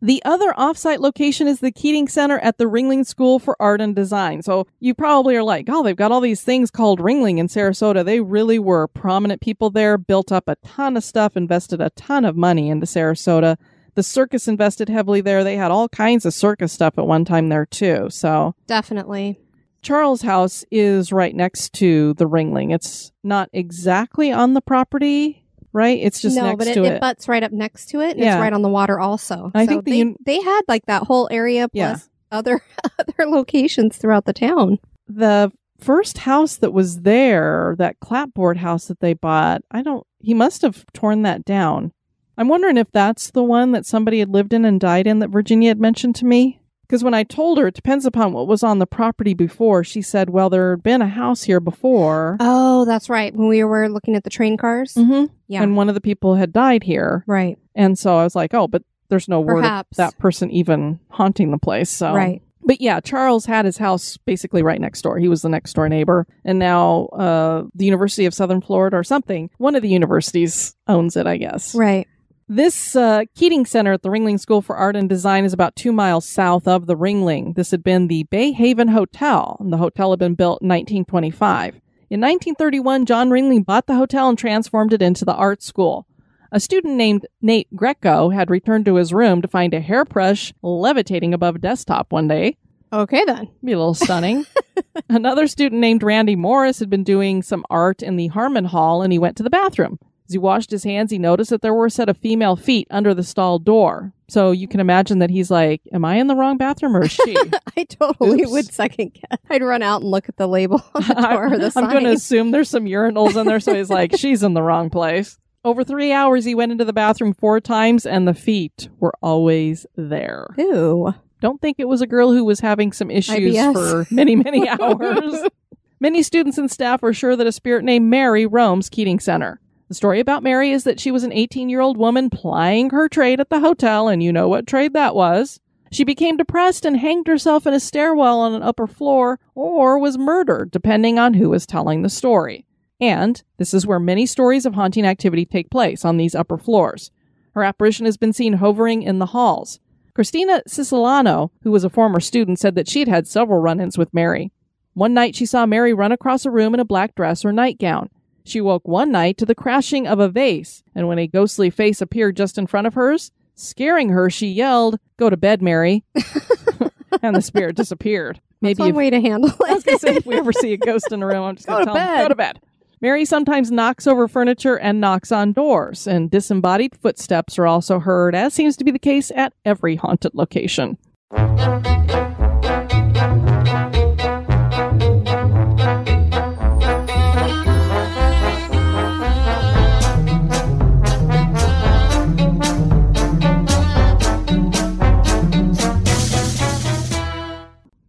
The other offsite location is the Keating Center at the Ringling School for Art and Design. So you probably are like, oh, they've got all these things called Ringling in Sarasota. They really were prominent people there, built up a ton of stuff, invested a ton of money into Sarasota. The circus invested heavily there. They had all kinds of circus stuff at one time there, too. So Definitely. Charles House is right next to the Ringling. It's not exactly on the property, right? It's just no, next but it, to it it. butts right up next to it. And Yeah. It's right on the water also. I So think the they, un- they had like that whole area Yeah. plus other *laughs* other locations throughout the town. the first house that was there, that clapboard house that they bought, I don't, he must have torn that down. I'm wondering if that's the one that somebody had lived in and died in that Virginia had mentioned to me. Because when I told her, it depends upon what was on the property before, she said, well, there had been a house here before. Oh, that's right. When we were looking at the train cars. hmm Yeah. And one of the people had died here. right. And so I was like, oh, but there's no word of that person even haunting the place. So Right. But yeah, Charles had his house basically right next door. He was the next door neighbor. And now uh, the University of Southern Florida or something, one of the universities owns it, I guess. Right. This uh, Keating Center at the Ringling School for Art and Design is about two miles south of the Ringling. This had been the Bay Haven Hotel, and the hotel had been built in 1925. In 1931, John Ringling bought the hotel and transformed it into the art school. A student named Nate Greco had returned to his room to find a hairbrush levitating above a desktop one day. Okay, then. Be a little *laughs* stunning. Another student named Randy Morris had been doing some art in the Harmon Hall and he went to the bathroom. As he washed his hands, he noticed that there were a set of female feet under the stall door. So you can imagine that he's like, Am I in the wrong bathroom or is she? *laughs* I totally Oops. would second guess. I'd run out and look at the label on the *laughs* door or the I'm sign. going to assume there's some urinals in there. So he's like, *laughs* She's in the wrong place. Over three hours, he went into the bathroom four times and the feet were always there. Ew. Don't think it was a girl who was having some issues IBS. for many, many hours. many students and staff were sure that a spirit named Mary roams Keating Center. The story about Mary is that she was an 18 year old woman plying her trade at the hotel, and you know what trade that was. She became depressed and hanged herself in a stairwell on an upper floor, or was murdered, depending on who is telling the story. And this is where many stories of haunting activity take place on these upper floors. Her apparition has been seen hovering in the halls. Christina Siciliano, who was a former student, said that she'd had several run ins with Mary. One night she saw Mary run across a room in a black dress or nightgown. She woke one night to the crashing of a vase, and when a ghostly face appeared just in front of hers, scaring her, she yelled, Go to bed, Mary. *laughs* and the spirit disappeared. That's Maybe one if, way to handle I was it. going to say, if we ever see a ghost in a room, I'm just Go going to tell them, bed. Go to bed. Mary sometimes knocks over furniture and knocks on doors, and disembodied footsteps are also heard, as seems to be the case at every haunted location.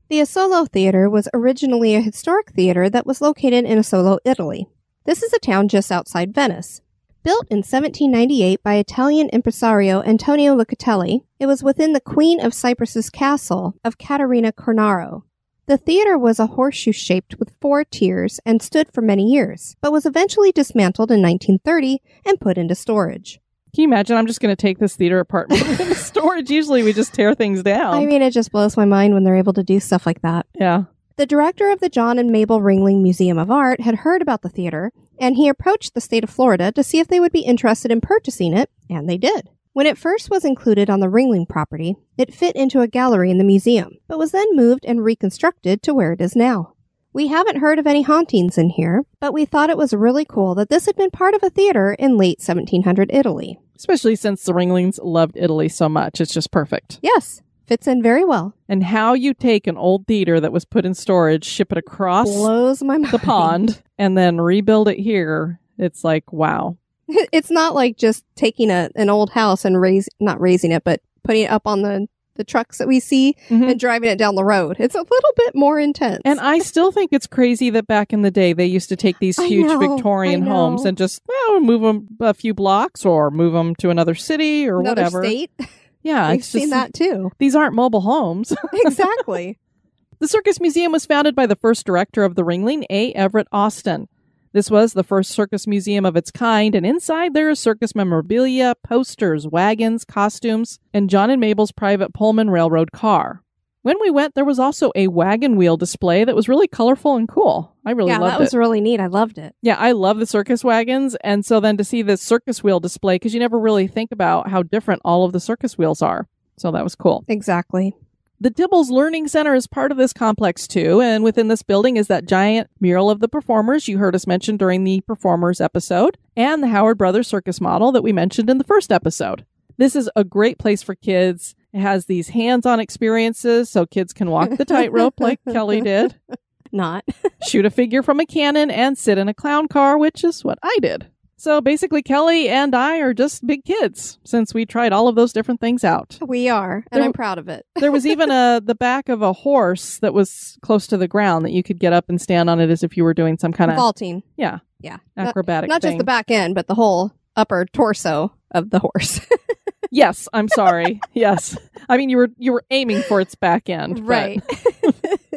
The Asolo Theater was originally a historic theater that was located in Asolo, Italy. This is a town just outside Venice. Built in 1798 by Italian impresario Antonio Locatelli, it was within the Queen of Cyprus's castle of Caterina Cornaro. The theater was a horseshoe shaped with four tiers and stood for many years, but was eventually dismantled in 1930 and put into storage. Can you imagine? I'm just going to take this theater apart and put it *laughs* in storage. Usually we just tear things down. I mean, it just blows my mind when they're able to do stuff like that. yeah. The director of the John and Mabel Ringling Museum of Art had heard about the theater, and he approached the state of Florida to see if they would be interested in purchasing it, and they did. When it first was included on the Ringling property, it fit into a gallery in the museum, but was then moved and reconstructed to where it is now. We haven't heard of any hauntings in here, but we thought it was really cool that this had been part of a theater in late 1700 Italy. Especially since the Ringlings loved Italy so much. It's just perfect. Yes, fits in very well. And how you take an old theater that was put in storage, ship it across Blows my mind. the pond, and then rebuild it here, it's like, wow. *laughs* it's not like just taking a an old house and raise not raising it, but putting it up on the the trucks that we see Mhm. and driving it down the road. It's a little bit more intense. And I still think it's crazy that back in the day they used to take these huge know, Victorian homes and just well, move them a few blocks or move them to another city or Another whatever. state. Yeah, I've seen just, that too. These aren't mobile homes. *laughs* exactly. The Circus Museum was founded by the first director of the Ringling, A. Everett Austin. This was the first circus museum of its kind, and inside there is circus memorabilia, posters, wagons, costumes, and John and Mabel's private Pullman Railroad car. When we went, there was also a wagon wheel display that was really colorful and cool. I really yeah, loved that was really neat. I loved it. Yeah, I love the circus wagons, and so then to see this circus wheel display, because you never really think about how different all of the circus wheels are. So that was cool. Exactly. The Tibbals Learning Center is part of this complex too, and within this building is that giant mural of the performers you heard us mention during the performers episode, and the Howard Brothers circus model that we mentioned in the first episode. This is a great place for kids. It has these hands-on experiences so kids can walk the tightrope *laughs* like Kelly did, Not. shoot a figure from a cannon, and sit in a clown car, which is what I did. So basically, Kelly and I are just big kids since we tried all of those different things out. We are, and There- I'm proud of it. There was even *laughs* a the back of a horse that was close to the ground that you could get up and stand on it as if you were doing some kind of Vaulting. yeah Yeah. Acrobatic not thing. just the back end, but the whole upper torso of the horse. *laughs* Yes, I'm sorry. yes, I mean you were you were aiming for its back end, right. *laughs*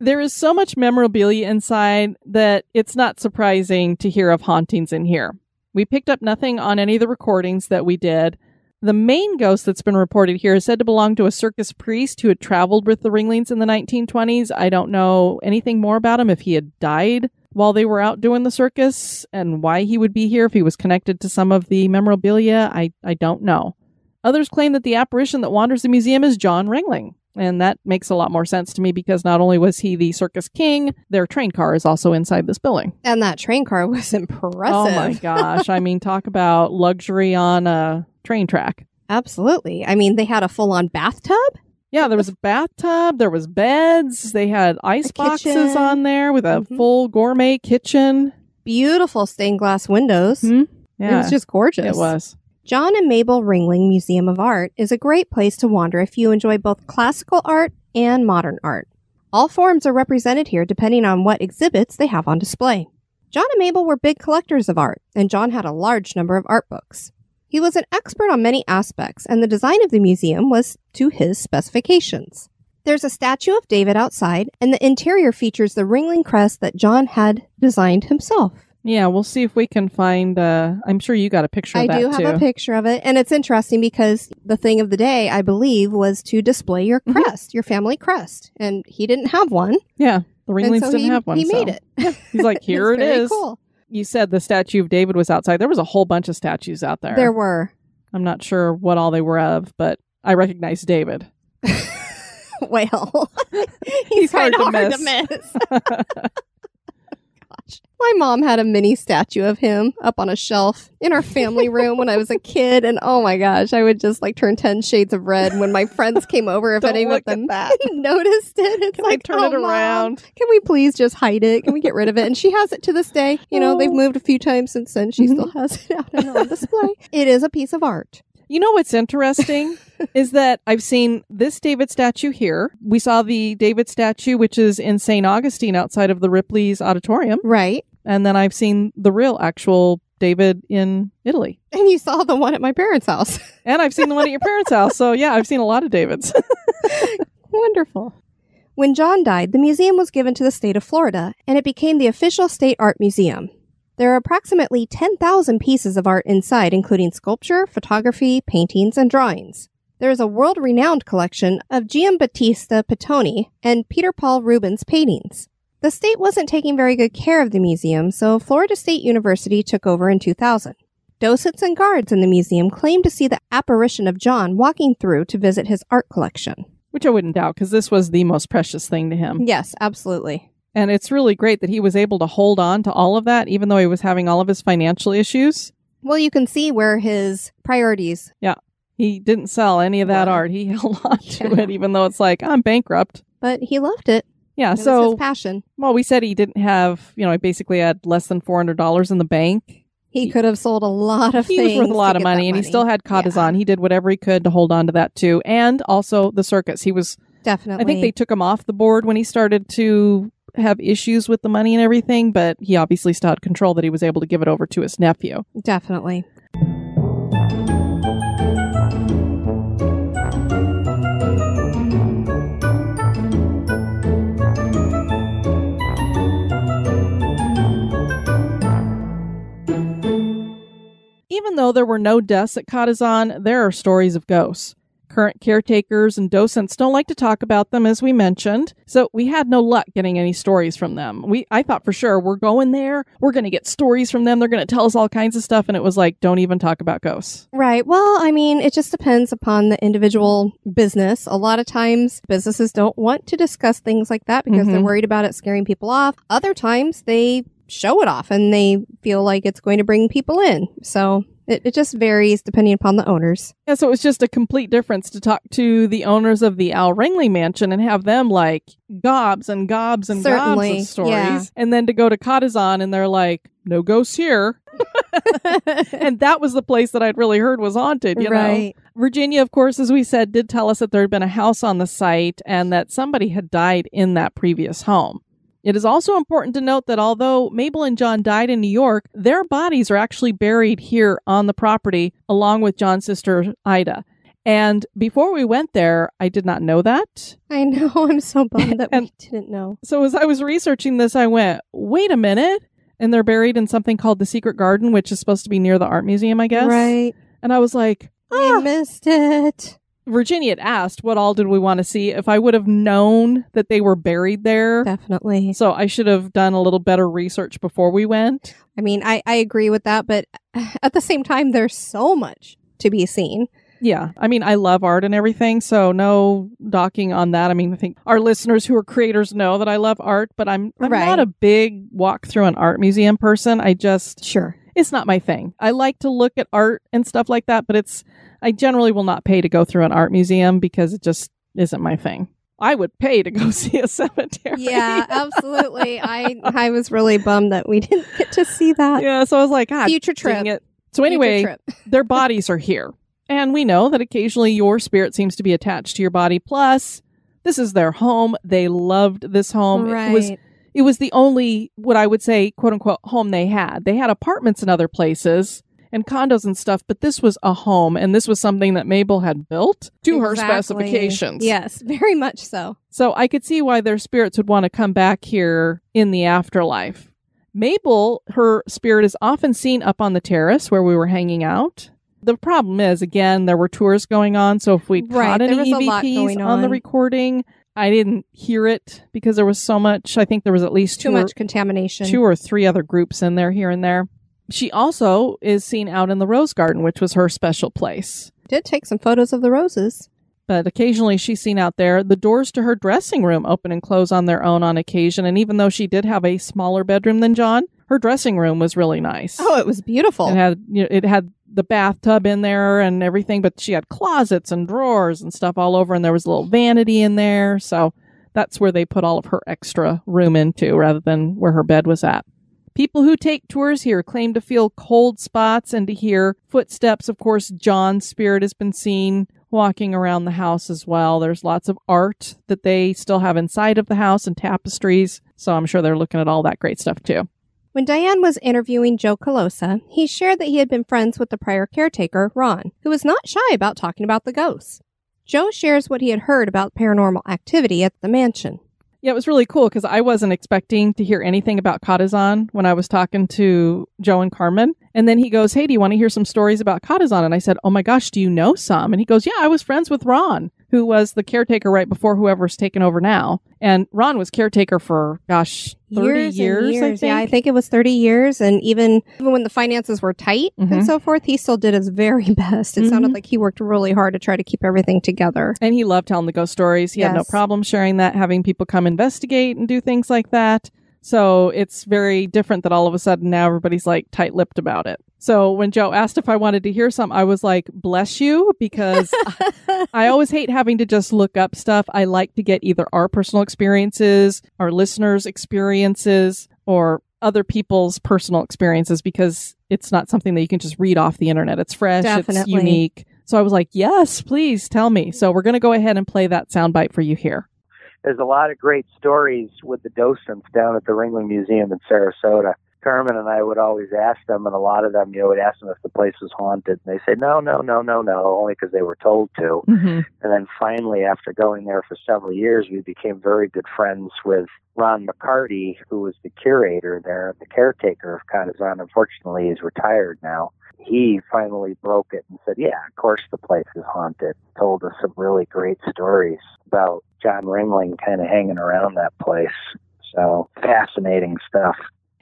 There is so much memorabilia inside that it's not surprising to hear of hauntings in here. We picked up nothing on any of the recordings that we did. The main ghost that's been reported here is said to belong to a circus priest who had traveled with the Ringlings in the 1920s. I don't know anything more about him if he had died while they were out doing the circus and why he would be here if he was connected to some of the memorabilia. I, I don't know. Others claim that the apparition that wanders the museum is John Ringling. And that makes a lot more sense to me because not only was he the circus king, their train car is also inside this building. And that train car was *laughs* impressive. Oh my gosh. I mean, talk about luxury on a train track. Absolutely. I mean, they had a full on bathtub. Yeah, there was a bathtub, there was beds, they had ice A boxes kitchen. on there with a Mhm. full gourmet kitchen. Beautiful stained glass windows. Hmm? It was just gorgeous. it was. John and Mabel Ringling Museum of Art is a great place to wander if you enjoy both classical art and modern art. All forms are represented here depending on what exhibits they have on display. John and Mabel were big collectors of art, and John had a large number of art books. He was an expert on many aspects, and the design of the museum was to his specifications. There's a statue of David outside, and the interior features the Ringling crest that John had designed himself. Yeah, we'll see if we can find. Uh, I'm sure you got a picture of I that do have too. a picture of it, and it's interesting because the thing of the day, I believe, was to display your Mm-hmm. crest, your family crest, and he didn't have one. yeah, the Ringlings so didn't he, have one. He so. made it. He's *laughs* like, here it is. Cool. You said the statue of David was outside. There was a whole bunch of statues out there. There were. I'm not sure what all they were of, but I recognize David. *laughs* Well, *laughs* he's, He's hard kinda to hard miss. to miss. My mom had a mini statue of him up on a shelf in our family *laughs* room when I was a kid, and oh my gosh, I would just like turn ten shades of red when my friends came over. If any of them *laughs* noticed it, it's Can I like turn oh, it Mom, around? Can we please just hide it? Can we get rid of it? And she has it to this day. You know, they've Oh. moved a few times since then. She still mm-hmm. has it out and on display. *laughs* It is a piece of art. You know what's interesting is that I've seen this David statue here. We saw the David statue, which is in St. Augustine outside of the Ripley's Auditorium. Right. And then I've seen the real actual David in Italy. And you saw the one at my parents' house. *laughs* And I've seen the one at your parents' house. So, yeah, I've seen a lot of Davids. *laughs* Wonderful. When John died, the museum was given to the state of Florida, and it became the official state art museum. There are approximately 10,000 pieces of art inside, including sculpture, photography, paintings, and drawings. There is a world renowned collection of Giambattista Pittoni and Peter Paul Rubens paintings. The state wasn't taking very good care of the museum, so Florida State University took over in 2000. Docents and guards in the museum claim to see the apparition of John walking through to visit his art collection. which I wouldn't doubt because this was the most precious thing to him. Yes, absolutely. And it's really great that he was able to hold on to all of that, even though he was having all of his financial issues. Well, you can see where his priorities. Yeah. He didn't sell any of that art. He *laughs* held on to Yeah. it, even though it's like, I'm bankrupt. But he loved it. Yeah. It so, his passion. well, we said he didn't have, you know, he basically had less than $400 in the bank. He could have sold a lot of He things. was worth a lot of money, and he still had Ca' d'Zan. He did whatever he could to hold on to that too. And also the circus. He was, Definitely. I think they took him off the board when he started to have issues with the money and everything, but he obviously still had control that he was able to give it over to his nephew. Definitely. Even though there were no deaths at Ca' d'Zan, there are stories of ghosts. Current caretakers and docents don't like to talk about them, as we mentioned, so we had no luck getting any stories from them. We, I thought for sure we're going there, we're going to get stories from them, they're going to tell us all kinds of stuff, and it was like, don't even talk about ghosts. Right. Well, I mean, it just depends upon the individual business. A lot of times, businesses don't want to discuss things like that because they're Mhm. worried about it scaring people off. Other times, they show it off and they feel like it's going to bring people in. So it, it just varies depending upon the owners. Yeah, so it was just a complete difference to talk to the owners of the Al Ringling mansion and have them like gobs and gobs and Certainly, gobs of stories. yeah. And then to go to Ca' d'Zan and they're like, no ghosts here. *laughs* and that was the place that I'd really heard was haunted, you know. Virginia, of course, as we said, did tell us that there had been a house on the site and that somebody had died in that previous home. It is also important to note that although Mabel and John died in New York, their bodies are actually buried here on the property along with John's sister Ida. And before we went there, I did not know that. *laughs* I know. I'm so bummed that we didn't know. So as I was researching this, I went, wait a minute. and they're buried in something called the Secret Garden, which is supposed to be near the art museum, I guess. Right. And I was like, I ah. missed it. Virginia had asked what all did we want to see. If I would have known that they were buried there, Definitely. so I should have done a little better research before we went. I mean, I, I agree with that, but *sighs* at the same time, there's so much to be seen. Yeah, I mean, I love art and everything, so no docking on that. I mean, I think our listeners who are creators know that I love art, but I'm I'm Right. not a big walk through an art museum person. I just Sure. it's not my thing. I like to look at art and stuff like that, but it's I generally will not pay to go through an art museum because it just isn't my thing. I would pay to go *laughs* see a cemetery. Yeah, *laughs* absolutely. I I was really bummed that we didn't get to see that. yeah. So I was like, ah, God, Future trip. it. So anyway, *laughs* their bodies are here. And we know that occasionally your spirit seems to be attached to your body. Plus, this is their home. They loved this home. right. It was it was the only what I would say, quote unquote, home they had. They had apartments in other places and condos and stuff, but this was a home and this was something that Mabel had built to her specifications. Yes, *laughs* very much so. So I could see why their spirits would want to come back here in the afterlife. Mabel, her spirit is often seen up on the terrace where we were hanging out. The problem is, again, there were tours going on, so if we Right, caught any was a lot EVPs going on the recording, I didn't hear it because there was so much. I think there was at least Too two or- much contamination. two or three other groups in there here and there. She also is seen out in the rose garden, which was her special place. Did take some photos of the roses. But occasionally she's seen out there. The doors to her dressing room open and close on their own on occasion. And even though she did have a smaller bedroom than John, her dressing room was really nice. Oh, it was beautiful. It had you know, it had the bathtub in there and everything, but she had closets and drawers and stuff all over, and there was a little vanity in there. So that's where they put all of her extra room into, rather than where her bed was at. People who take tours here claim to feel cold spots and to hear footsteps. Of course, John's spirit has been seen walking around the house as well. There's lots of art that they still have inside of the house and tapestries. So I'm sure they're looking at all that great stuff too. When Diane was interviewing Joe Colosa, he shared that he had been friends with the prior caretaker, Ron, who was not shy about talking about the ghosts. Joe shares what he had heard about paranormal activity at the mansion. Yeah, it was really cool because I wasn't expecting to hear anything about Ca' d'Zan when I was talking to Joe and Carmen. And then he goes, Hey, do you want to hear some stories about Ca' d'Zan? And I said, Oh my gosh, do you know some? And he goes, Yeah, I was friends with Ron, who was the caretaker right before whoever's taken over now. And Ron was caretaker for, gosh, 30 and years, I think. Yeah, I think it was 30 years. And even, even when the finances were tight Mhm. and so forth, he still did his very *laughs* best. It sounded Mhm. like he worked really hard to try to keep everything together. And he loved telling the ghost stories. He had no problem sharing that, having people come investigate and do things like that. So it's very different that all of a sudden now everybody's like tight lipped about it. So when Joe asked if I wanted to hear some, I was like, bless you, because *laughs* I always hate having to just look up stuff. I like to get either our personal experiences, our listeners' experiences, or other people's personal experiences because it's not something that you can just read off the internet. It's fresh, it's unique. So I was like, yes, please tell me. So we're going to go ahead and play that soundbite for you here. there's a lot of great stories with the docents down at the Ringling Museum in Sarasota. Carmen and I would always ask them, and a lot of them, you know, would ask them if the place was haunted, and they say, no, no, no, no, no, only because they were told to. Mm-hmm. And then finally, after going there for several years, we became very good friends with Ron McCarty, who was the curator there, the caretaker of Ca' d'Zan. Unfortunately, he's retired now. He finally broke it and said, Yeah, of course the place is haunted. Told us some really great stories about John Ringling kind of hanging around that place. So fascinating stuff.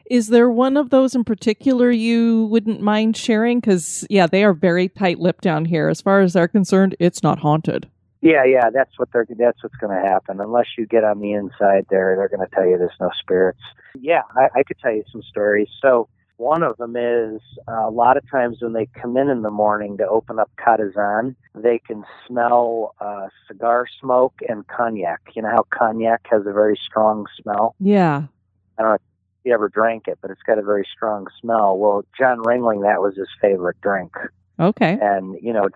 Is there one of those in particular you wouldn't mind sharing? Because, yeah, they are very tight lipped down here. As far as they're concerned, it's not haunted. Yeah, yeah, that's what they're that's what's going to happen. Unless you get on the inside there, they're going to tell you there's no spirits. Yeah, I, I could tell you some stories. So one of them is uh, a lot of times when they come in in the morning to open up Ca' d'Zan, they can smell uh, cigar smoke and cognac. You know how cognac has a very strong smell. Yeah. I don't know you ever drank it, but it's got a very strong smell. Well, John Ringling, that was his favorite drink. Okay. And, you know,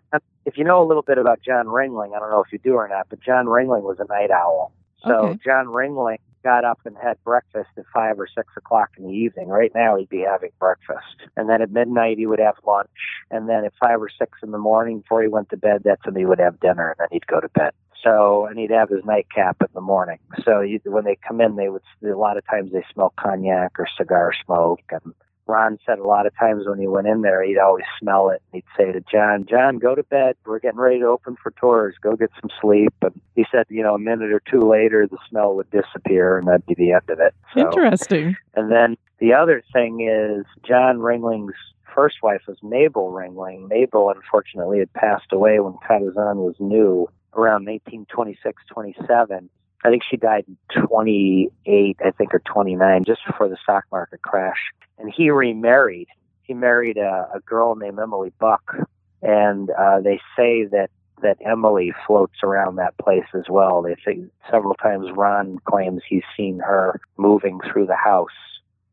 if you know a little bit about John Ringling, I don't know if you do or not, but John Ringling was a night owl. So Okay. John Ringling got up and had breakfast at five or six o'clock in the evening. Right now, he'd be having breakfast. And then at midnight, he would have lunch. And then at five or six in the morning, before he went to bed, that's when he would have dinner, and then he'd go to bed. So, and he'd have his nightcap in the morning. So you, when they come in, they would, a lot of times they smell cognac or cigar smoke. And Ron said a lot of times when he went in there, he'd always smell it. And he'd say to John, John, go to bed. We're getting ready to open for tours. Go get some sleep. And he said, you know, a minute or two later, the smell would disappear and that'd be the end of it. So, Interesting. and then the other thing is John Ringling's first wife was Mabel Ringling. Mabel, unfortunately, had passed away when Ca' d'Zan was new, around 1826, 27. I think she died in 28, I think, or 29, just before the stock market crash. And he remarried. He married a, a girl named Emily Buck, and uh, they say that that Emily floats around that place as well. They say several times Ron claims he's seen her moving through the house.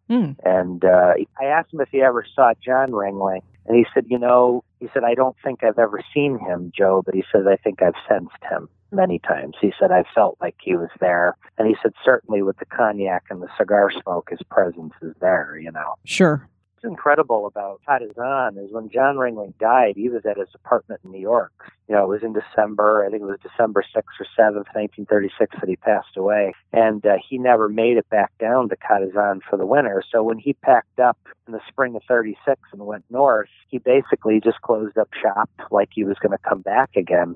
Hmm. And uh, I asked him if he ever saw John Ringling, and he said, you know, he said, I don't think I've ever seen him, Joe, but he said, I think I've sensed him many times. He said, I felt like he was there. And he said, certainly with the cognac and the cigar smoke, his presence is there, you know. Sure. What's incredible about Ca' d'Zan is when John Ringling died, he was at his apartment in New York. You know, it was in December, I think it was December 6th or 7th, 1936, that he passed away. And uh, he never made it back down to Ca' d'Zan for the winter. So when he packed up in the spring of 36 and went north, he basically just closed up shop like he was going to come back again.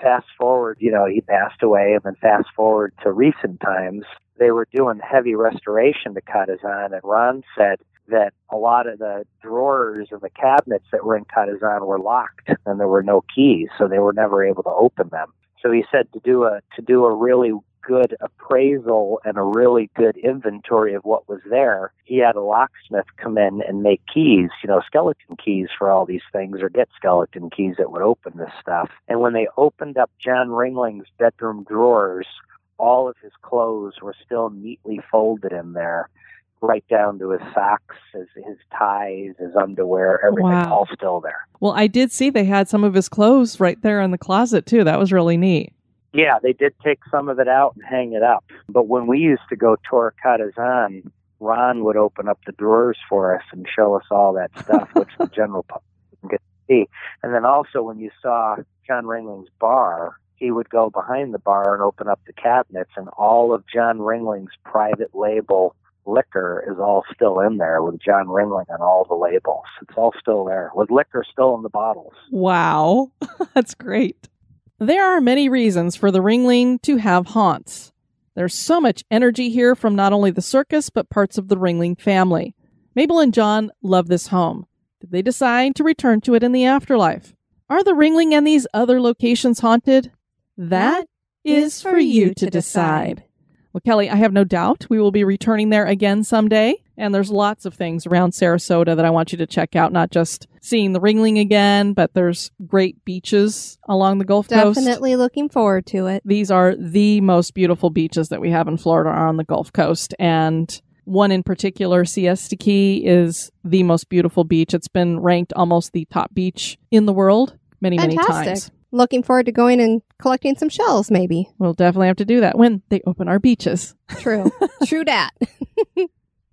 Fast forward, you know, he passed away, and then fast forward to recent times, they were doing heavy restoration to Ca' d'Zan, and Ron said, that a lot of the drawers and the cabinets that were in Ca' d'Zan were locked and there were no keys, so they were never able to open them. So he said to do a to do a really good appraisal and a really good inventory of what was there, he had a locksmith come in and make keys, you know, skeleton keys for all these things or get skeleton keys that would open this stuff. And when they opened up John Ringling's bedroom drawers, all of his clothes were still neatly folded in there right down to his socks, his, his ties, his underwear, everything Wow. all still there. Well, I did see they had some of his clothes right there in the closet too. That was really neat. Yeah, they did take some of it out and hang it up. But when we used to go tour Ca' d'Zan, Ron would open up the drawers for us and show us all that stuff, which the *laughs* general public to see. And then also when you saw John Ringling's bar, he would go behind the bar and open up the cabinets, and all of John Ringling's private label liquor is all still in there with John Ringling on all the labels. It's all still there with liquor still in the bottles. Wow. *laughs* That's great. There are many reasons for the Ringling to have haunts. There's so much energy here from not only the circus, but parts of the Ringling family. Mabel and John love this home. Did they decide to return to it in the afterlife? Are the Ringling and these other locations haunted? That is for you to decide. Well, Kelly, I have no doubt we will be returning there again someday. And there's lots of things around Sarasota that I want you to check out, not just seeing the Ringling again, but there's great beaches along the Gulf Coast. Definitely looking forward to it. These are the most beautiful beaches that we have in Florida are on the Gulf Coast. And one in particular, Siesta Key, is the most beautiful beach. It's been ranked almost the top beach in the world many, many times. Looking forward to going and collecting some shells, maybe. We'll definitely have to do that when they open our beaches. True. *laughs* True dat. *laughs*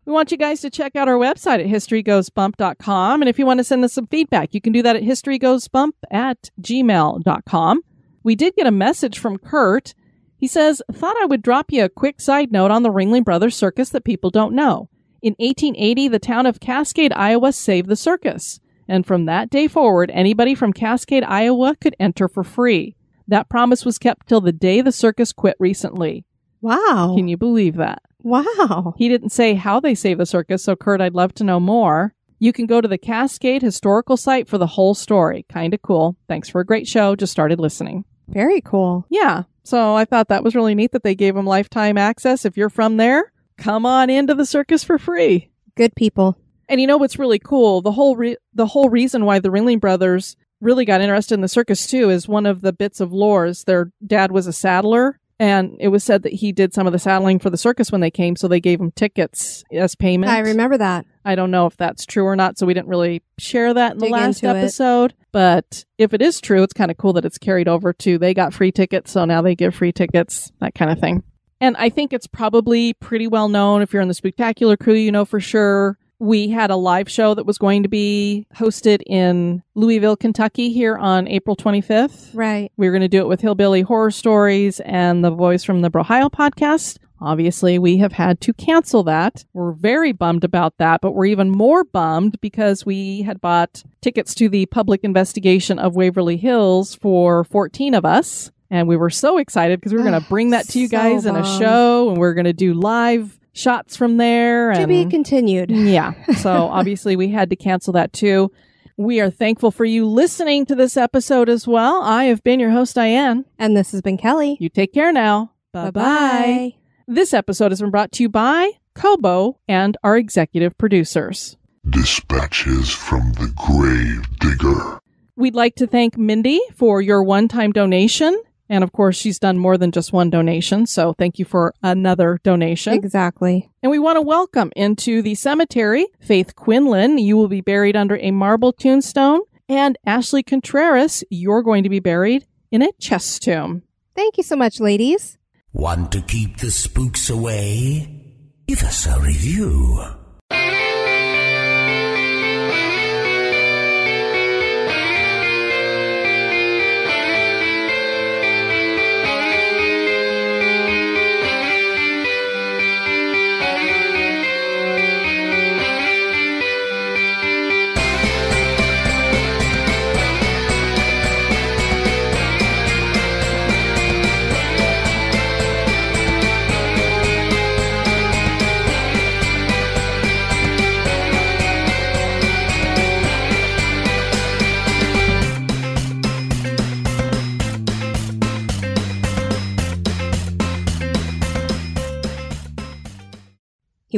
We want you guys to check out our website at historygoesbump.com. And if you want to send us some feedback, you can do that at historygoesbump at gmail.com. We did get a message from Kurt. He says, Thought I would drop you a quick side note on the Ringling Brothers Circus that people don't know. In 1880, the town of Cascade, Iowa saved the circus. And from that day forward, anybody from Cascade, Iowa could enter for free. That promise was kept till the day the circus quit recently. Wow. Can you believe that? Wow. He didn't say how they saved the circus, so Kurt, I'd love to know more. You can go to the Cascade Historical Site for the whole story. Kinda cool. Thanks for a great show. Just started listening. Very cool. Yeah. So I thought that was really neat that they gave him lifetime access. If you're from there, come on into the circus for free. Good people. And you know what's really cool? The whole re- the whole reason why the Ringling Brothers really got interested in the circus too is one of the bits of lore is their dad was a saddler and it was said that he did some of the saddling for the circus when they came so they gave him tickets as payment. I remember that. I don't know if that's true or not, so we didn't really share that in the last into it. episode. But if it is true, it's kind of cool that it's carried over to they got free tickets, so now they give free tickets, that kind of thing. And I think it's probably pretty well known if you're in the spectacular crew, you know for sure. We had a live show that was going to be hosted in Louisville, Kentucky here on April 25th. Right. We were going to do it with Hillbilly Horror Stories and the voice from the Brohio podcast. Obviously, we have had to cancel that. We're very bummed about that, but we're even more bummed because we had bought tickets to the public investigation of Waverly Hills for 14 of us. And we were so excited because we were going to ah, bring that to you so guys in a show and we are going to do live shots from there. And, To be continued. *laughs* yeah. So obviously we had to cancel that too. We are thankful for you listening to this episode as well. I have been your host, Diane. And this has been Kelly. You take care now. Bye bye. This episode has been brought to you by Kobo and our executive producers. Dispatches from the grave digger. We'd like to thank Mindy for your one time donation. And of course, she's done more than just one donation. So thank you for another donation. Exactly. And we want to welcome into the cemetery Faith Quinlan. You will be buried under a marble tombstone. And Ashley Contreras, you're going to be buried in a chest tomb. Thank you so much, ladies. Want to keep the spooks away? Give us a review.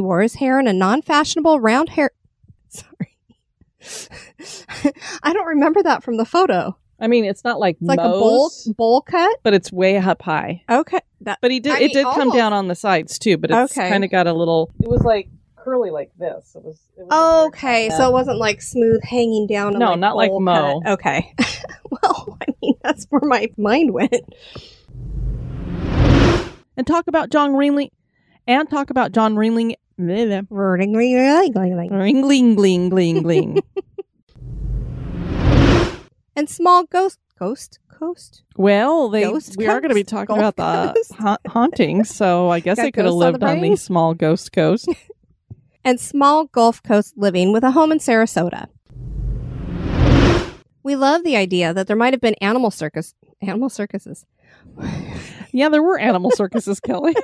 Wore his hair in a non fashionable round hair. *laughs* Sorry. *laughs* I don't remember that from the photo. I mean, it's not like It's like a bowl Moe's, bowl cut. but it's way up high. Okay. That But he did. I it mean, did come almost. down on the sides too. But it's Okay. kind of got a little. It was like curly like this. It was. It was Okay, so it wasn't like smooth hanging down. and, No, not like bowl Mo. cut. Okay. *laughs* well, I mean, that's where my mind went. and talk about John Ringling, and talk about John Ringling. Ring Ring, ring, ring, ring, ring. gling gling. And small ghost, ghost, ghost. Well, they Ghost we are going to be talking Ghost about the ghost? ha- hauntings, so I guess they could have ghosts on the lived on the small ghost coast. and small Gulf Coast living with a home in Sarasota. We love the idea that there might have been animal circus animal circuses. yeah, there were animal circuses, Kelly.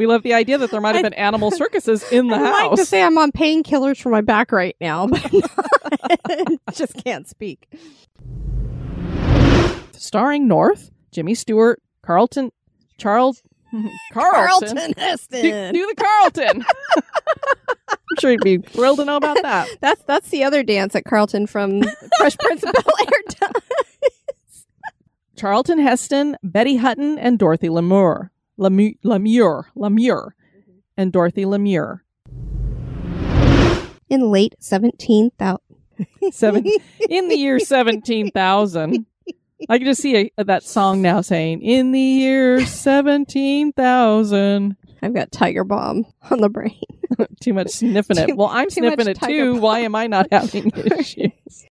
We love the idea that there might have been animal *laughs* circuses in the house. I'd like to say I'm on painkillers for my back right now, but *laughs* just can't speak. Starring North, Jimmy Stewart, Carlton, Charles, *laughs* Carlton. Carlton Heston. Do, do the Carlton. I'm sure he'd be thrilled to know about that. That's that's the other dance at Carlton from Fresh Prince of Bel Air. Charlton Heston, Betty Hutton, and Dorothy Lemure. Lemu- Lemure. Lemure. Mm-hmm. And Dorothy Lemure. In late seventeen thousand. Seven, in the year 17,000. I can just see a, that song now saying, in the year 17,000. I've got Tiger Balm on the brain. *laughs* Too much sniffing it. Too- Well, I'm sniffing it too. Bomb. Why am I not having issues?